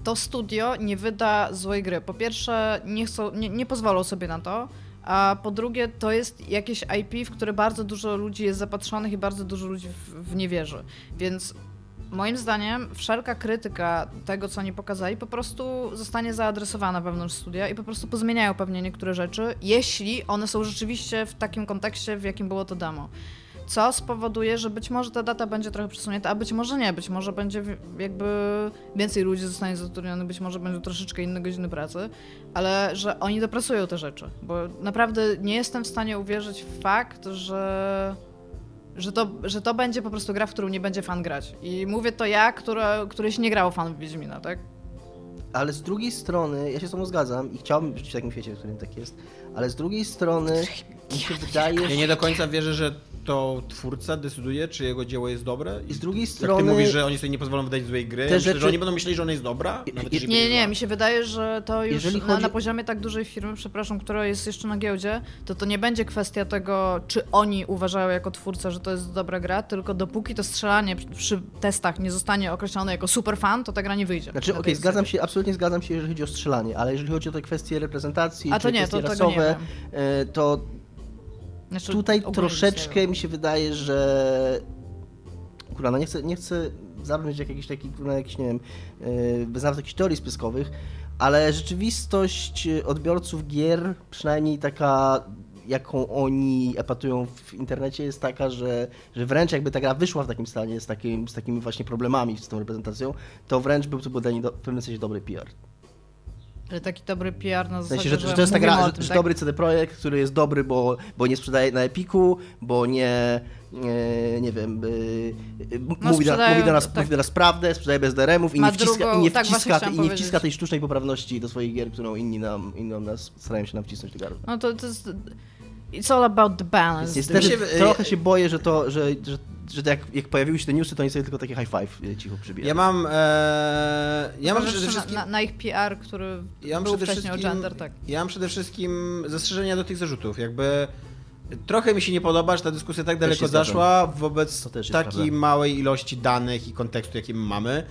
to studio nie wyda złej gry. Po pierwsze, nie, chcą, nie, nie pozwolą sobie na to, a po drugie, to jest jakieś IP, w które bardzo dużo ludzi jest zapatrzonych i bardzo dużo ludzi w, w nie wierzy. Więc moim zdaniem wszelka krytyka tego, co oni pokazali, po prostu zostanie zaadresowana wewnątrz studia i po prostu pozmieniają pewnie niektóre rzeczy, jeśli one są rzeczywiście w takim kontekście, w jakim było to demo co spowoduje, że być może ta data będzie trochę przesunięta, a być może nie, być może będzie jakby więcej ludzi zostanie zatrudnionych, być może będą troszeczkę inne godziny pracy, ale że oni dopracują te rzeczy, bo naprawdę nie jestem w stanie uwierzyć w fakt, że że to, że to będzie po prostu gra, w którą nie będzie fan grać. I mówię to ja, która, któryś nie grało fan w Wiedźmina, tak? Ale z drugiej strony, ja się z tobą zgadzam i chciałbym żyć w takim świecie, w którym tak jest, ale z drugiej strony mi się wydaje, Ja nie do końca wierzę, że to twórca decyduje, czy jego dzieło jest dobre. I z drugiej Jak strony... ty mówisz, że oni sobie nie pozwolą wydać złej gry, te rzeczy- że oni będą myśleli, że ona jest dobra? Nie, nie, mi się wydaje, że to już na, chodzi- na poziomie tak dużej firmy, przepraszam, która jest jeszcze na giełdzie, to to nie będzie kwestia tego, czy oni uważają jako twórca, że to jest dobra gra, tylko dopóki to strzelanie przy- testach nie zostanie określone jako super fan, to ta gra nie wyjdzie. Znaczy, Na okej, tej zgadzam się, absolutnie zgadzam się, jeżeli chodzi o strzelanie, ale jeżeli chodzi o te kwestie reprezentacji, A czy to nie, kwestie to rasowe, e, to Znaczy, tutaj troszeczkę mi się wydaje, że kurwa, no nie chcę, nie chcę zabrzmieć jak jakiś taki, kurwa, jakiś, nie wiem, yy, bez nawet jakichś teorii spiskowych, ale rzeczywistość odbiorców gier, przynajmniej taka jaką oni epatują w internecie jest taka, że, że wręcz jakby ta gra wyszła w takim stanie z, takim, z takimi właśnie problemami z tą reprezentacją, to wręcz był to był dla nich do, w pewnym sensie dobry PR. Ale taki dobry PR na W zasadzie, sensie, że, że to jest ta gra, tym, że tak? dobry CD Projekt, który jest dobry, bo, bo nie sprzedaje na Epiku, bo nie, nie, nie wiem, y, mówi, na, sprzedają- mówi, do nas, tak. mówi do nas prawdę, sprzedaje bez DRM-ów i nie wciska, drugą- i nie tak, wciska, i nie wciska tej sztucznej poprawności do swoich gier, którą inni nam, inni nas starają się nam wcisnąć do gardła. No to, to jest... It's all about the balance. Niestety się- trochę się boję, że to, że, że, że jak, jak pojawiły się te newsy, to oni sobie tylko takie high five y, cicho przybijają. Ja mam, e, ja mam przede na- wszystkim... Na, na ich PR, który Ja mam był przede wcześniej o gender, tak. ja mam przede wszystkim zastrzeżenia do tych zarzutów. Jakby trochę mi się nie podoba, że ta dyskusja tak daleko zaszła wobec takiej prawda. małej ilości danych i kontekstu, jaki my mamy.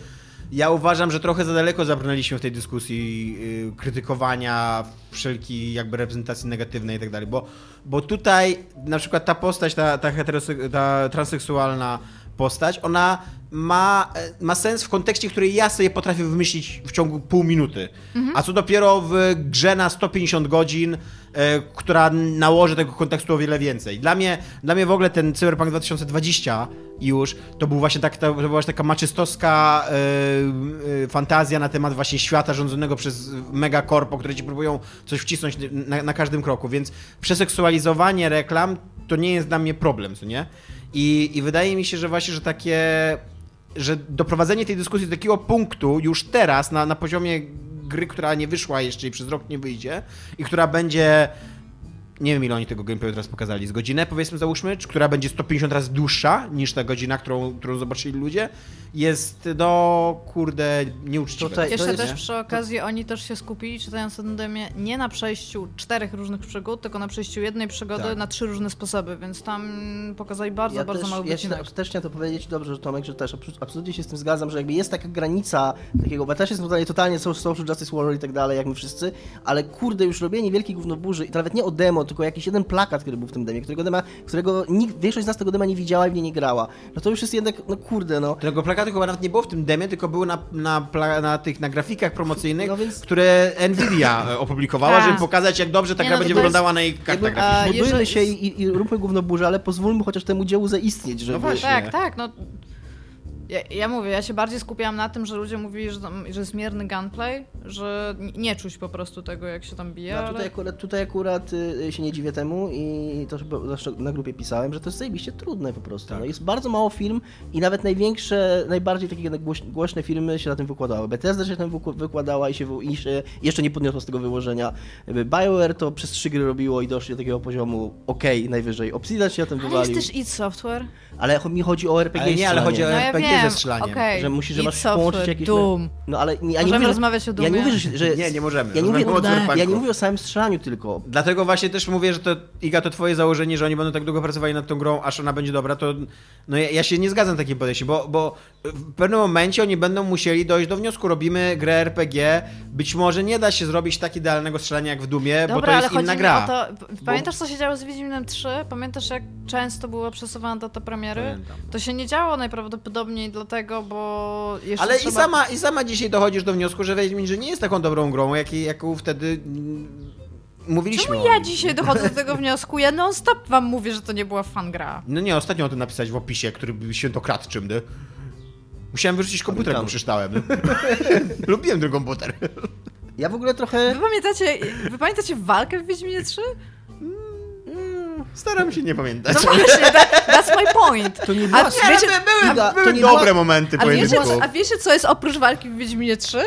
Ja uważam, że trochę za daleko zabrnęliśmy w tej dyskusji yy, krytykowania wszelkiej jakby reprezentacji negatywnej i tak dalej, bo, bo tutaj na przykład ta postać, ta, ta, ta transseksualna postać, ona ma, e, ma sens w kontekście, który ja sobie potrafię wymyślić w ciągu pół minuty. A co dopiero w grze na 150 godzin, e, która nałoży tego kontekstu o wiele więcej. Dla mnie, dla mnie w ogóle ten Cyberpunk 2020 już, to był właśnie tak, to była właśnie taka maczystowska e, e, fantazja na temat właśnie świata rządzonego przez megakorpo, które ci próbują coś wcisnąć na, na każdym kroku, więc przeseksualizowanie reklam to nie jest dla mnie problem, co nie? I, I wydaje mi się, że właśnie, że takie, że doprowadzenie tej dyskusji do takiego punktu już teraz na, na poziomie gry, która nie wyszła jeszcze i przez rok nie wyjdzie i która będzie nie wiem ile oni tego gameplayu teraz pokazali, z godzinę powiedzmy załóżmy, która będzie 150 razy dłuższa niż ta godzina, którą, którą zobaczyli ludzie, jest no kurde nieuczciwe. Tutaj- Jeszcze jest- też przy okazji oni też się skupili, czytając o tym demie, nie na przejściu czterech różnych przygód, tylko na przejściu jednej przygody Tak. na trzy różne sposoby, więc tam pokazali bardzo, ja bardzo też, mały ja się też chciałem to powiedzieć, dobrze, że Tomek, że też absolutnie się z tym zgadzam, że jakby jest taka granica takiego, bo ja też jestem totalnie, totalnie so- social justice warrior i tak dalej, jak my wszyscy, ale kurde, już robienie wielkiej gównoburzy i to nawet nie o demo, tylko jakiś jeden plakat, który był w tym demie, którego dema, którego nikt, większość z nas tego dema nie widziała i w nie nie grała, no to już jest jednak, no kurde, no. Tego plakatu chyba nawet nie było w tym demie, tylko były na, na, pla- na tych na grafikach promocyjnych, No więc- które Nvidia e, opublikowała, Tak. żeby pokazać jak dobrze ta Nie, gra no będzie to jest- wyglądała na jej kartach Jakby, graficznych. A, budujmy jeżeli- się i, i, i róbmy gównoburzę, ale pozwólmy chociaż temu dziełu zaistnieć, żeby... właśnie. Tak, tak, no. Ja, ja mówię, ja się bardziej skupiałam na tym, że ludzie mówili, że, tam, że jest mierny gunplay, że nie czuć po prostu tego, jak się tam bije. No, ale... tutaj, akurat, tutaj akurat y, się nie dziwię temu i to zresztą na grupie pisałem, że to jest zajebiście trudne po prostu. Tak. No, jest bardzo mało film i nawet największe, najbardziej takie głoś, głośne filmy się na tym wykładały. Bethesda się na tym wykładała i się i się jeszcze nie podniosła z tego wyłożenia. BioWare to przez trzy gry robiło i doszli do takiego poziomu okej, najwyżej. Obsidian się na tym Ale wywalił. jest też id Software. Ale mi chodzi o RPG Ale nie, ale chodzi o No ja Wiem, ze strzelaniem. okej. że musisz, że masz połączyć jakieś... Doom. No ale nie, ja nie Możemy mówię, rozmawiać o Ja Doomie? nie mówię, że... że Nie, nie możemy. Ja nie mówię, o ja nie mówię o samym strzelaniu tylko. Dlatego właśnie też mówię, że to, Iga, to twoje założenie, że oni będą tak długo pracowali nad tą grą, aż ona będzie dobra, to no ja, ja się nie zgadzam z takim podejściem, bo, bo w pewnym momencie oni będą musieli dojść do wniosku, robimy grę RPG, być może nie da się zrobić tak idealnego strzelania jak w Dumie, bo to jest inna gra. o to. Pamiętasz, co się działo z Wiedźminem 3? Pamiętasz, jak często była przesuwana data premiery? Pamiętam. To się nie działo najprawdopodobniej dlatego, bo jeszcze Ale trzeba... i, sama, i sama dzisiaj dochodzisz do wniosku, że Wiedźmin, że nie jest taką dobrą grą, jak, jaką wtedy mm, mówiliśmy. Czemu ja dzisiaj dochodzę do tego wniosku? Ja non stop wam mówię, że to nie była fan gra. No nie, ostatnio o tym napisać w opisie, który był świętokradczym, nie? Musiałem wyrzucić komputer, jak przeczytałem. Lubiłem ten komputer. Ja w ogóle trochę... Wy pamiętacie, wy pamiętacie walkę w Wiedźminie 3? Staram się nie pamiętać. No właśnie, that, that's my point. To nie A była... wiecie, były, Iga, były to nie dobre była- momenty a, wiecie, a wiecie, co jest oprócz walki w Wiedźminie 3?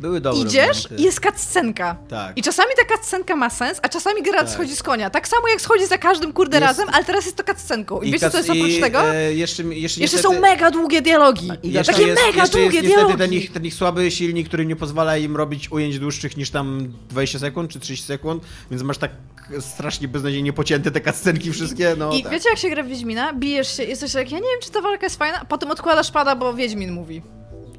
Były dobre Idziesz momenty. i jest cutscenka. Tak. I czasami ta cutscenka ma sens, a czasami gra Tak. schodzi z konia. Tak samo jak schodzi za każdym kurde Jest- razem, ale teraz jest to cutscenką. I, wiecie, kas- co jest oprócz i, tego? E, jeszcze, jeszcze, Jeszcze niestety, są mega długie dialogi. I jeszcze Takie jest, mega jeszcze długie jest niestety dialogi. ten ich, ten ich słaby silnik, który nie pozwala im robić ujęć dłuższych niż tam 20 sekund czy 30 sekund, więc masz tak strasznie beznadziejnie pocięte te cutscenki wszystkie, no I tak. wiecie, jak się gra w Wiedźmina? Bijesz się, jesteś tak, ja nie wiem, czy ta walka jest fajna, potem odkładasz pada, bo Wiedźmin mówi.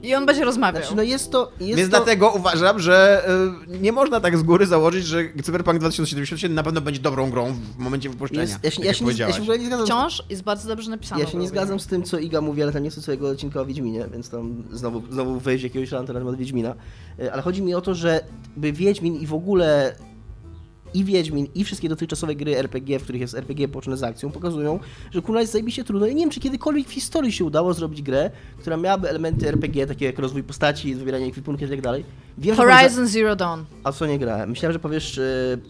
I on będzie rozmawiał. Znaczy, no jest to... Jest Więc to... dlatego uważam, że y, nie można tak z góry założyć, że Cyberpunk 2077 na pewno będzie dobrą grą w momencie wypuszczenia. Jest, ja, się, tak ja, się nie, ja się w ogóle nie zgadzam. Wciąż jest bardzo dobrze napisane. Ja się nie zgadzam z tym, co Iga mówi, ale tam nie chcę całego odcinka o Wiedźminie, więc tam znowu, znowu wejść jakiegoś ranta na temat Wiedźmina. E, Ale chodzi mi o to, że by Wiedźmin i w ogóle i Wiedźmin, i wszystkie dotychczasowe gry RPG, w których jest RPG połączone z akcją, pokazują, że kurwa jest zajebiście trudno. Ja nie wiem, czy kiedykolwiek w historii się udało zrobić grę, która miałaby elementy RPG, takie jak rozwój postaci, wybieranie ekwipunku i tak dalej. Wiem, Horizon Zero Dawn. A co nie grałem? Myślałem, że powiesz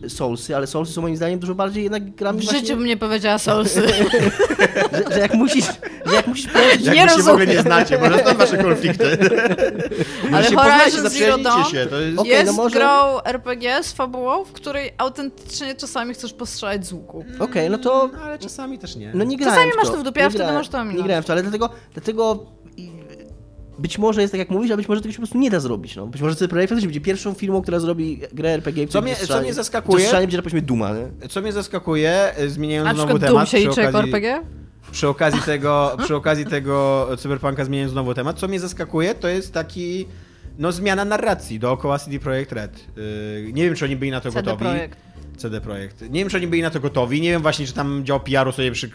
e, Soulsy, ale Soulsy są moim zdaniem dużo bardziej jednak grami W właśnie, życiu bym nie powiedziała Soulsy. że, że jak musisz, że jak musisz położyć Jak Nie wy się w ogóle rozumiem. nie znacie, może stąd wasze konflikty. Ale Horizon Zero Dawn się, to jest... Okej, jest no może- grą RPG z fabułą, w której autentycznie czasami chcesz postrzelać z łuku. Okej, no to No, ale czasami też nie. No nie grałem Czasami w masz to w dupie, a wtedy masz to ominąć. Nie grałem w to, ale dlatego, dlatego być może jest tak jak mówisz, a być może tego się po prostu nie da zrobić. No. Być może CD Projekt też będzie pierwszą firmą, która zrobi grę RPG. Co mnie- co mnie zaskakuje- Strzelanie będzie, że powiedzmy Duma, nie? Co mnie zaskakuje, y, zmieniając Na znowu Doom temat, się przy liczy jako okazji, RPG? przy okazji tego, przy okazji tego Cyberpunka zmieniając znowu temat, co mnie zaskakuje, to jest taki, no zmiana narracji dookoła CD Projekt Red. Yy, nie wiem, czy oni byli na to CD gotowi. Projekt. CD Projekt. Nie wiem, czy oni byli na to gotowi, nie wiem właśnie, czy tam dział PR-u sobie przy,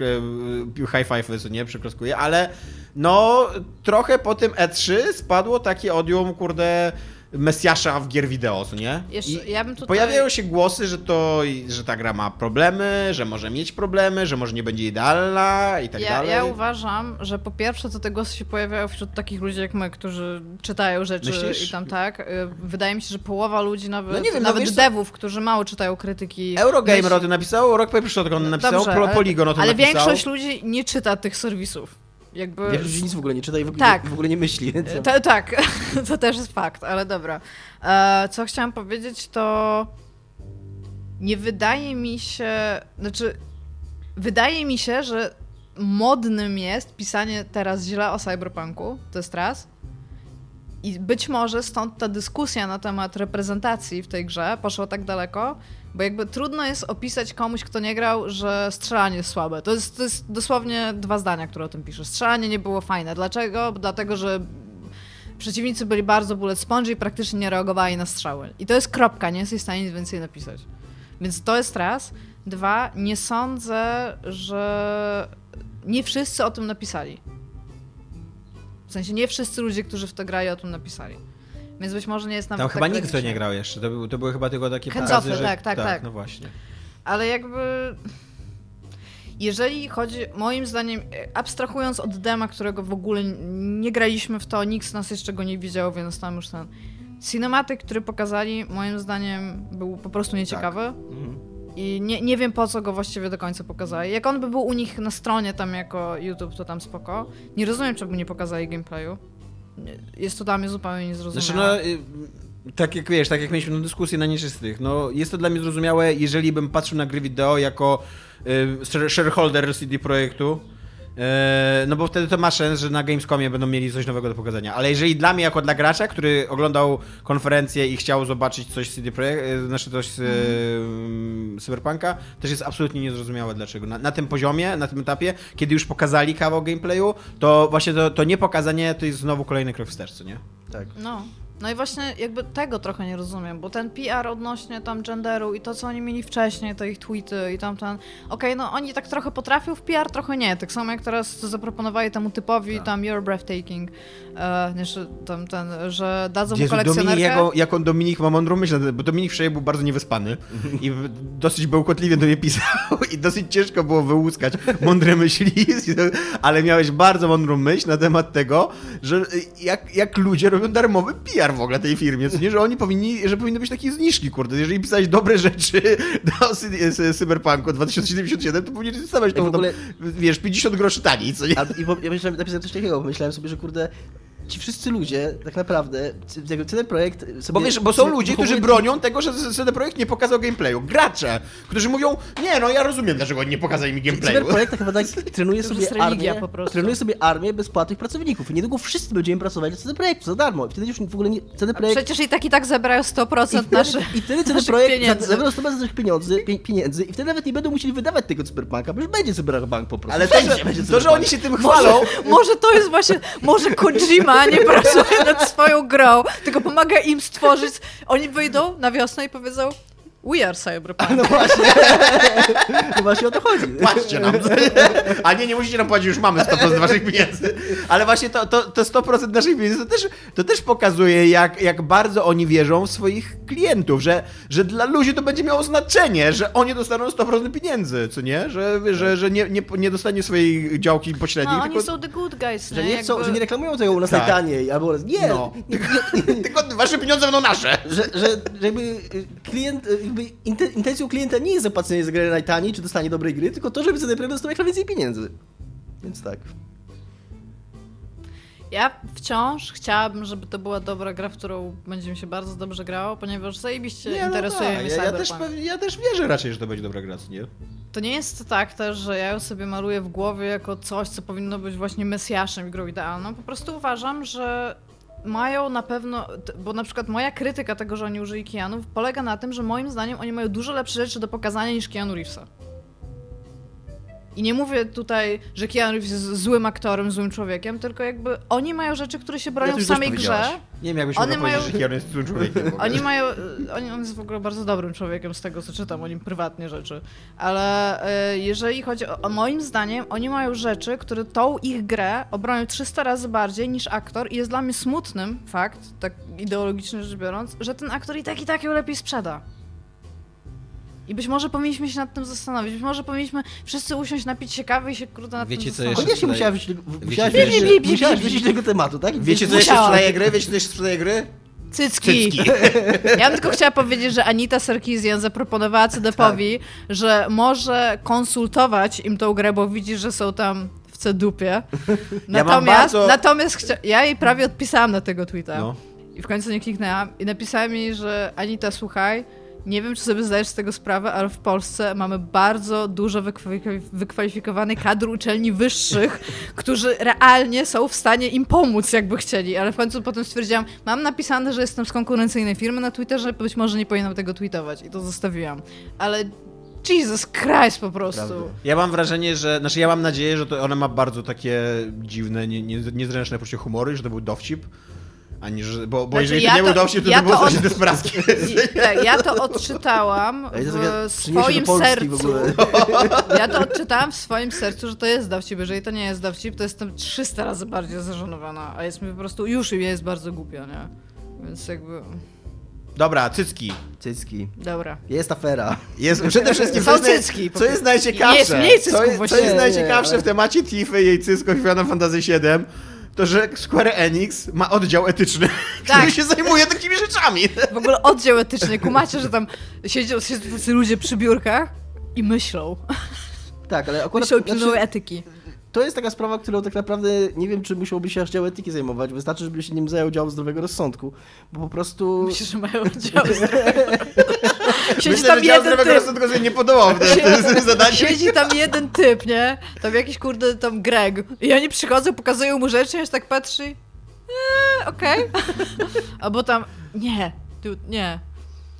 yy, high five nie, przykroskuje, ale no trochę po tym E3 spadło takie odium, kurde, Mesjasza w gier wideo, nie? Jeszcze- ja tutaj- Pojawiają się głosy, że to, że ta gra ma problemy, że może mieć problemy, że może nie będzie idealna i tak Ja, dalej. ja uważam, że po pierwsze to te głosy się pojawiają wśród takich ludzi jak my, którzy czytają rzeczy Myślisz? i tam tak. Y, Wydaje mi się, że połowa ludzi nawet, No nie wiem, no nawet co- devów, którzy mało czytają krytyki. Eurogamer myśl- o tym napisał, Rock Paper Shotgun napisał, Dobrze, ale- Polygon o tym Ale napisał. większość ludzi nie czyta tych serwisów. Jakby... Że nic w ogóle nie czyta i w ogóle, Tak. w ogóle nie myśli. Więc... Ta, tak, to też jest fakt, ale dobra. E, co chciałam powiedzieć, to nie wydaje mi się, znaczy, wydaje mi się, że modnym jest pisanie teraz źle o cyberpunku, to jest raz. I być może stąd ta dyskusja na temat reprezentacji w tej grze poszła tak daleko, bo jakby trudno jest opisać komuś, kto nie grał, że strzelanie jest słabe. To jest, to jest dosłownie dwa zdania, które o tym piszesz. Strzelanie nie było fajne. Dlaczego? Dlatego, że przeciwnicy byli bardzo bullet sponge i praktycznie nie reagowali na strzały. I to jest kropka, nie jesteś w stanie nic więcej napisać. Więc to jest raz. Dwa, nie sądzę, że nie wszyscy o tym napisali. W sensie nie wszyscy ludzie, którzy w to grają, o tym napisali. Więc być może nie jest nawet Tam tak chyba nikt to nie grał jeszcze, to, był, to były chyba tylko takie pokazy, że... tak, tak, tak. No właśnie. Ale jakby. Jeżeli chodzi, moim zdaniem, abstrahując od dema, którego w ogóle nie graliśmy w to, nikt z nas jeszcze go nie widział, więc tam już ten. Cinematyk, który pokazali, moim zdaniem był po prostu nieciekawy. Mhm. I nie, nie wiem po co go właściwie do końca pokazali. Jak on by był u nich na stronie tam jako YouTube, to tam spoko. Nie rozumiem, czemu nie pokazali gameplayu. Jest to dla mnie zupełnie niezrozumiałe. Znaczy, no, y, tak jak wiesz, tak jak mieliśmy dyskusję na nieczystych, no jest to dla mnie zrozumiałe, jeżeli bym patrzył na gry wideo jako y, share- shareholder CD Projektu, no bo wtedy to ma sens, że na Gamescomie będą mieli coś nowego do pokazania. Ale jeżeli dla mnie, jako dla gracza, który oglądał konferencję i chciał zobaczyć coś z CD Projektu, znaczy coś z y, Cyberpunka, też jest absolutnie niezrozumiałe dlaczego. Na, na tym poziomie, na tym etapie, kiedy już pokazali kawał gameplayu, to właśnie to, to niepokazanie to jest znowu kolejny krok wstecz, co nie? Tak. No. No i właśnie jakby tego trochę nie rozumiem, bo ten PR odnośnie tam genderu i to, co oni mieli wcześniej, te ich tweety i tam ten... Okej, no oni tak trochę potrafią w PR, trochę nie. Tak samo jak teraz zaproponowali temu typowi tam You're breathtaking, e, jeszcze tam ten, że dadzą mu Jezu, Dominik, kolekcjonerkę. jak, on- jak on Dominik ma mądrą myśl, na ten- bo Dominik wczoraj był bardzo niewyspany i dosyć bełkotliwie do mnie pisał i dosyć ciężko było wyłuskać mądre myśli, ale miałeś bardzo mądrą myśl na temat tego, że jak, jak ludzie robią darmowy PR w ogóle tej firmie, co nie, że oni powinni, że powinny być takie zniżki, kurde, jeżeli pisałeś dobre rzeczy do Cy- Cy- Cyberpunku 2077, to powinieneś dostawać to, ogóle- tam, wiesz, 50 groszy taniej, co nie? A, i po, ja myślałem, napisałem coś takiego, pomyślałem sobie, że kurde, ci wszyscy ludzie, tak naprawdę, jakby ten projekt sobie... Bo wiesz, bo są ludzie, którzy bronią tego, że CD Projekt nie pokazał gameplayu. Gracze, którzy mówią, nie no, ja rozumiem, dlaczego oni nie pokazali mi gameplayu. Cyberprojekt tak naprawdę trenuje sobie armię, trenuje sobie armię bezpłatnych pracowników i niedługo wszyscy będziemy pracować dla CD Projektu za darmo i wtedy już w ogóle nie, CD A Projekt... Przecież i tak i tak zebrają 100% I naszych I wtedy CD Projekt pieniędzy. zabrał 100% naszych pieniędzy, pie, pieniędzy i wtedy nawet nie będą musieli wydawać tego Cyberpunka, bo już będzie Cyberpunk po prostu. Ale to, że, będzie to, że oni się tym chwalą, Może to jest właśnie, może Kojima nie pracuje nad swoją grą, tylko pomaga im stworzyć. Oni wyjdą na wiosnę i powiedzą We are cyberpunk. No właśnie. No właśnie o to chodzi. Płaćcie nam. A nie, nie musicie nam płacić, już mamy 100% waszych pieniędzy. Ale właśnie to, to, to 100% naszych pieniędzy to też, to też pokazuje, jak, jak bardzo oni wierzą w swoich klientów, że, że dla ludzi to będzie miało znaczenie, że oni dostaną 100% pieniędzy, co nie? Że, że, że nie, nie, nie dostanie swojej działki pośredniej, No, oni są the good guys, Że nie? chcą, Jakby- że nie reklamują tego u nas Tak. najtaniej, albo nie, No. nie, nie, tylko wasze pieniądze będą nasze. że, że, że jakby y, klient, y, jakby inte- intencją klienta nie jest zapłacenie za grę najtaniej, czy dostanie dobrej gry, tylko to, żeby CD Projekt dostał jak najwięcej pieniędzy. Więc tak. Ja wciąż chciałabym, żeby to była dobra gra, w którą będzie mi się bardzo dobrze grało, ponieważ zajebiście Nie, no interesuje tak. mnie ja, ja, też, ja też wierzę raczej, że to będzie dobra gra, nie? To nie jest tak też, że ja ją sobie maluję w głowie jako coś, co powinno być właśnie mesjaszem i grą idealną. Po prostu uważam, że mają na pewno, bo na przykład moja krytyka tego, że oni użyli Keanów polega na tym, że moim zdaniem oni mają dużo lepsze rzeczy do pokazania niż Keanu Reevesa. I nie mówię tutaj, że Keanu Reeves jest złym aktorem, złym człowiekiem, tylko jakby oni mają rzeczy, które się bronią Ja w samej grze. Nie wiem, jakbyś mogła mają- że Keanu jest złym człowiekiem. Oni mają. Oni, on jest w ogóle bardzo dobrym człowiekiem z tego, co czytam o nim prywatnie rzeczy. Ale y, jeżeli chodzi o moim zdaniem, oni mają rzeczy, które tą ich grę obronią 300 razy bardziej niż aktor. I jest dla mnie smutnym fakt, tak ideologicznie rzecz biorąc, że ten aktor i tak i tak ją lepiej sprzeda. I być może powinniśmy się nad tym zastanowić. Być może powinniśmy wszyscy usiąść, napić się kawy i się kurde nad Wiecie, tym co zastanowić. jeszcze- Koniecznie tutaj- musiałaś Wiecie, musiałaś bi, wrócić do tego tematu, tak? Wiecie, co jeszcze Musiałam. sprzedaje gry? Wiecie, co jeszcze sprzedaje gry? Cycki. Cycki. Ja bym tylko chciała powiedzieć, że Anita Sarkeesian zaproponowała CDP-owi, że może konsultować im tą grę, bo widzi, że są tam w cedupie. Natomiast, bardzo- natomiast chcia... ja jej prawie odpisałam na tego tweeta. No. I w końcu nie kliknęłam. I napisałem jej, że Anita, słuchaj, nie wiem, czy sobie zdajesz z tego sprawę, ale w Polsce mamy bardzo dużo wykwalifik- wykwalifikowanych kadr uczelni wyższych, którzy realnie są w stanie im pomóc, jakby chcieli. Ale w końcu potem stwierdziłam, mam napisane, że jestem z konkurencyjnej firmy na Twitterze, być może nie powinnam tego tweetować. I to zostawiłam. Ale Jesus Christ po prostu. Prawda. Ja mam wrażenie, że, znaczy ja mam nadzieję, że to ona ma bardzo takie dziwne, nie, nie, niezręczne poczucie humoru, że to był dowcip. Ani, że, bo, bo Znaczy, jeżeli ja to nie był to- dowcip, to ja to było od- desperackie. I, tak, ja to odczytałam w swoim sercu. w ogóle. Ja to odczytałam w swoim sercu, że to jest dowcip. Jeżeli to nie jest dowcip, to jestem 300 razy bardziej zażenowana, a jest mi po prostu już i jest bardzo głupio, nie? Więc jakby... Dobra, cycki. Cycki. Dobra. Jest afera. Jest przede wszystkim Są co jest, naj- cycki, co jest najciekawsze. Jest mniej cysków co, jest- co jest najciekawsze Nie, w temacie Tiffy i jej cysków w Final Fantasy VII, to że Square Enix ma oddział etyczny, Tak. który się zajmuje takimi rzeczami. W ogóle oddział etyczny. Kumacie, że tam siedzą, siedzą tacy ludzie przy biurkach i myślą. Tak, ale akurat Myślą znaczy, etyki. To jest taka sprawa, którą tak naprawdę nie wiem, czy musiałby się aż dział etyki zajmować. Wystarczy, żeby się nim zajął dział zdrowego rozsądku. Bo po prostu... Myślę, że mają oddział Siedzi Myślę, tam że dział jeden zdrowego typ. rozsądku sobie nie podobał w tym, zadaniu. Siedzi tam jeden typ, nie? Tam jakiś kurde, tam Greg. I oni przychodzą, pokazują mu rzeczy, się tak patrzy. Eee, okej. Albo tam, nie, tu, nie.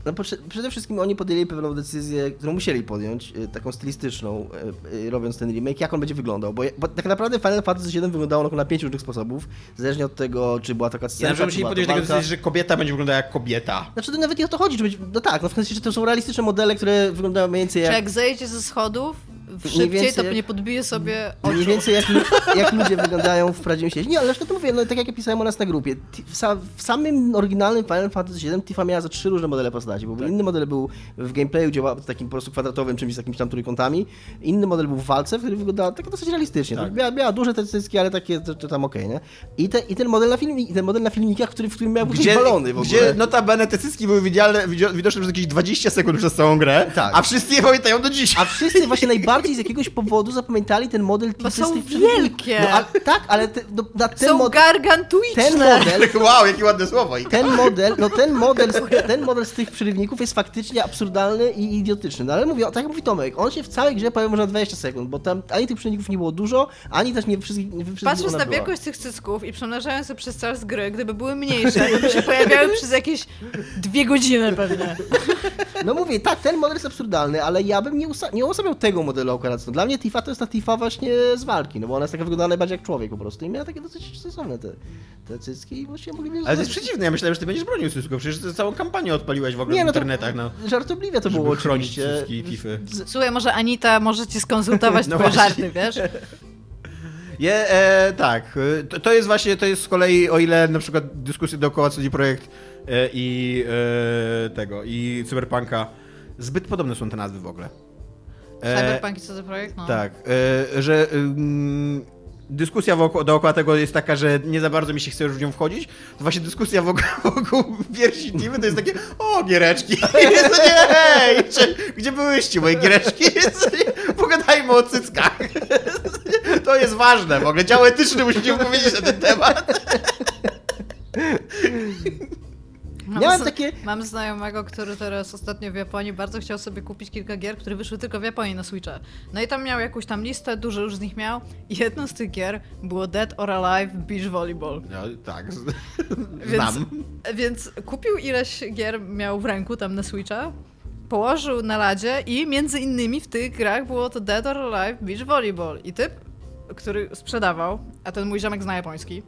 No, przede wszystkim oni podjęli pewną decyzję, którą musieli podjąć, y, taką stylistyczną, y, y, robiąc ten remake, jak on będzie wyglądał. Bo, bo tak naprawdę Final Fantasy VII wyglądało na pięć różnych sposobów, zależnie od tego, czy była taka Ja scena, czy musieli podjąć taką decyzję, że kobieta będzie wyglądała jak kobieta. Znaczy to nawet nie o to chodzi, żeby, no tak, no w sensie, że to są realistyczne modele, które wyglądają mniej więcej Czy jak... jak zejdzie ze schodów szybciej, więcej to nie podbije sobie Mniej oczu. więcej jak, jak ludzie wyglądają w prawdziwym świecie. Nie, ale zresztą to mówię, no tak jak ja pisałem o nas na grupie. W, sa, w samym oryginalnym Final Fantasy VII Tifa miała za trzy różne modele postaci, bo Tak. inny model był w gameplayu, działał takim po prostu kwadratowym czymś z jakimiś tam trójkątami. Inny model był w walce, w którym wyglądała tak dosyć realistycznie. Tak. Miała, miała duże te cycki, ale takie to, to tam okej, nie? I, te, I ten model na filmie, i ten model na filmikach, który, w którym miał gdzie, balony w ogóle. Gdzie notabene te cycki były widzialne, widoczne przez jakieś 20 sekund przez całą grę, Tak. a wszyscy je pamiętają do dzisiaj. A wszyscy właśnie najbardziej z jakiegoś powodu zapamiętali ten model Bo są wielkie. No, a, tak, ale te, no, na ten Są model... gargantuiczne. Ten model, Wow, jakie ładne słowo. Ten model, no ten model, ten model z tych przerywników jest faktycznie absurdalny i idiotyczny. No ale mówię, tak jak mówi Tomek, on się w całej grze pojawił może na 20 sekund, bo tam ani tych przerywników nie było dużo, ani też nie wszystkich nie wszystkich Patrząc na była. wielkość tych cycków i przemnażając je przez czas gry, gdyby były mniejsze, to by się pojawiały przez jakieś dwie godziny pewnie. No mówię, tak, ten model jest absurdalny, ale ja bym nie, usa- nie uosabiał tego modelu modelu akurat. Dla mnie Tifa to jest ta Tifa właśnie z walki, no bo ona jest taka wyglądała najbardziej jak człowiek po prostu i miała takie dosyć sensowne te, te cycki i właściwie mogli mnie Ale to jest przeciwne, ja myślałem, że ty będziesz bronił cycków, przecież ty całą kampanię odpaliłeś w ogóle Nie, w no to internetach, no. żartobliwie to Żeby było chronić oczywiście. cycki i tify. Słuchaj, może Anita może ci skonsultować No twoje żarty, wiesz? Je, e, tak, to, to jest właśnie, to jest z kolei, o ile na przykład dyskusje dookoła CD Projekt e, i e, tego, i Cyberpunka, zbyt podobne są te nazwy w ogóle. E, Cyberpunk i co to projekt? No. Tak, e, że ym, dyskusja wokół, dookoła tego jest taka, że nie za bardzo mi się chce już w nią wchodzić, to właśnie dyskusja wokół, wokół piersi Diwy to jest takie, o, giereczki, jest nie, hej, gdzie byłyście moje giereczki, Jest nie, pogadajmy o cyckach. To jest ważne, w ogóle dział etyczny musimy powiedzieć na ten temat. Mam, Miałem z- takie- mam znajomego, który teraz ostatnio w Japonii bardzo chciał sobie kupić kilka gier, które wyszły tylko w Japonii na Switcha. No i tam miał jakąś tam listę, dużo już z nich miał. I jedną z tych gier było Dead or Alive Beach Volleyball. No, tak, Więc, znam. więc kupił ileś gier, miał w ręku tam na Switcha, położył na ladzie i między innymi w tych grach było to Dead or Alive Beach Volleyball. I typ, który sprzedawał, a ten mój ziomek zna japoński,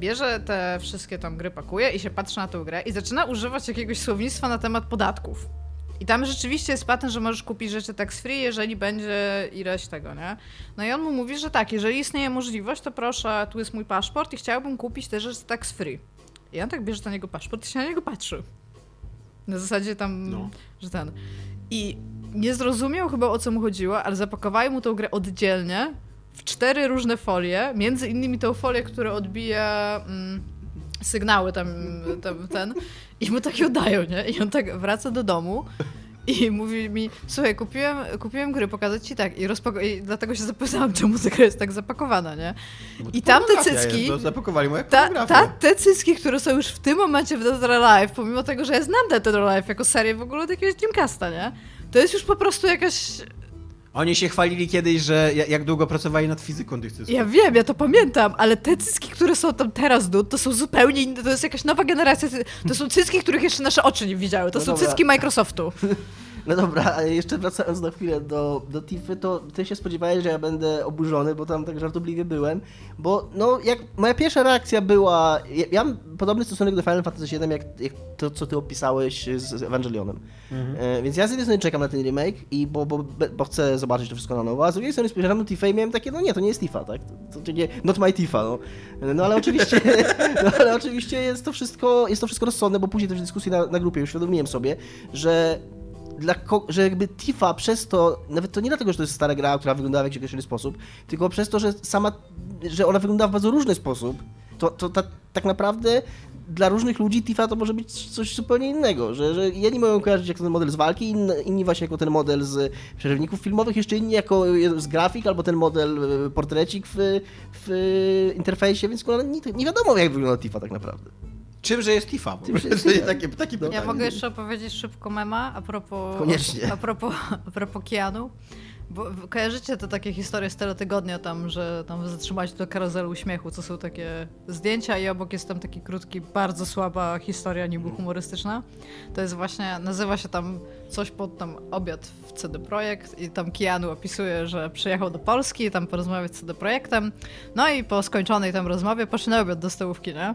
bierze te wszystkie tam gry, pakuje i się patrzy na tę grę i zaczyna używać jakiegoś słownictwa na temat podatków. I tam rzeczywiście jest patent, że możesz kupić rzeczy tax free, jeżeli będzie ileś tego, nie? No i on mu mówi, że tak, jeżeli istnieje możliwość, to proszę, tu jest mój paszport i chciałbym kupić te rzeczy tax free. I on tak bierze na niego paszport i się na niego patrzy. Na zasadzie tam, No. że ten. I nie zrozumiał chyba o co mu chodziło, ale zapakowali mu tą grę oddzielnie w cztery różne folie, między innymi tą folię, która odbija mm, sygnały tam, tam ten i mu takie oddają, nie? I on tak wraca do domu i mówi mi, słuchaj, kupiłem, kupiłem gry, pokazać ci tak i, rozpako- i dlatego się zapytałam, czemu ta gra jest tak zapakowana, nie? I tam te cycki... Jest, zapakowali moje Ta, ta, te cycki, które są już w tym momencie w Dead or Alive, pomimo tego, że ja znam Dead or Alive jako serię w ogóle od jakiegoś Dreamcasta, nie? To jest już po prostu jakaś... Oni się chwalili kiedyś, że ja- jak długo pracowali nad fizyką tych cycków. Ja wiem, ja to pamiętam, ale te cycki, które są tam teraz, dude, to są zupełnie inne, to jest jakaś nowa generacja, to są cycki, których jeszcze nasze oczy nie widziały, to No są dobra. cycki Microsoftu. No dobra, a jeszcze wracając na chwilę do, do Tify, to ty się spodziewałeś, że ja będę oburzony, bo tam tak żartobliwie byłem, bo no jak moja pierwsza reakcja była, ja, ja mam podobny stosunek do Final Fantasy VII, jak, jak to, co ty opisałeś z Evangelionem. E, więc ja z jednej strony czekam na ten remake, i bo, bo, bo chcę zobaczyć to wszystko na nowo, a z drugiej strony spojrzałem na Tifę i miałem takie, no nie, to nie jest Tifa, tak? To, to nie, not my Tifa, no. No ale oczywiście, no, ale oczywiście jest to wszystko, jest to wszystko rozsądne, bo później też w dyskusji na, na grupie uświadomiłem sobie, że dla że jakby Tifa przez to, nawet to nie dlatego, że to jest stara gra, która wyglądała w jakiś określony sposób, tylko przez to, że sama, że ona wygląda w bardzo różny sposób, to, to ta, tak naprawdę dla różnych ludzi Tifa to może być coś zupełnie innego, że, że jedni mogą kojarzyć jako ten model z walki, inni, właśnie jako ten model z przerywników filmowych, jeszcze inni jako z grafik, albo ten model e, portrecik w, w interfejsie, więc nie, nie wiadomo jak wygląda Tifa tak naprawdę. Czymże jest Tifa? Czymże jest To Tifa? takie, takie No. Ja pytanie. mogę jeszcze opowiedzieć szybko mema a propos, Koniecznie. A propos, a propos Keanu. Bo kojarzycie te takie historie z teletygodnia tam, że tam zatrzymać do karuzelu uśmiechu, co są takie zdjęcia i obok jest tam taki krótki, bardzo słaba historia niby humorystyczna. To jest właśnie, nazywa się tam coś pod tam obiad w CD Projekt i tam Keanu opisuje, że przyjechał do Polski tam porozmawiać z CD Projektem. No i po skończonej tam rozmowie poszedł na obiad do stołówki, nie?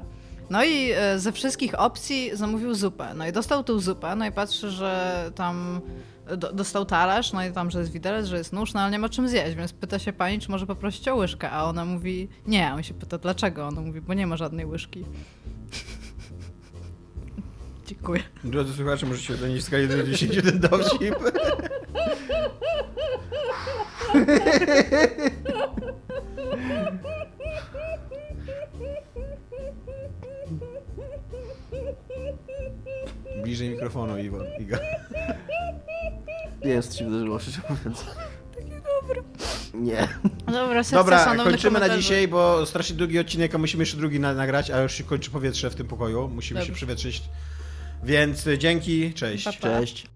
No i e, ze wszystkich opcji zamówił zupę. No i dostał tą zupę, no i patrzy, że tam do, dostał talerz, no i tam, że jest widelec, że jest nóż, no ale nie ma czym zjeść, więc pyta się pani, czy może poprosić o łyżkę, a ona mówi nie, on się pyta dlaczego, ona mówi, bo nie ma żadnej łyżki. Dziękuję. Drodzy słuchacze, możecie donieść w skali 1 do 10 ten dowcip. Bliżej mikrofonu, Iwo. Iga. Nie co ci wydarzyło, szczerze mówiąc. Taki dobry. Nie. Dobra, sekcja Dobra, kończymy na dzisiaj, bo strasznie długi odcinek, a musimy jeszcze drugi na, nagrać, a już się kończy powietrze w tym pokoju. Musimy się Dobrze. przywietrzyć. Więc y, dzięki, cześć. Pa, pa. Cześć.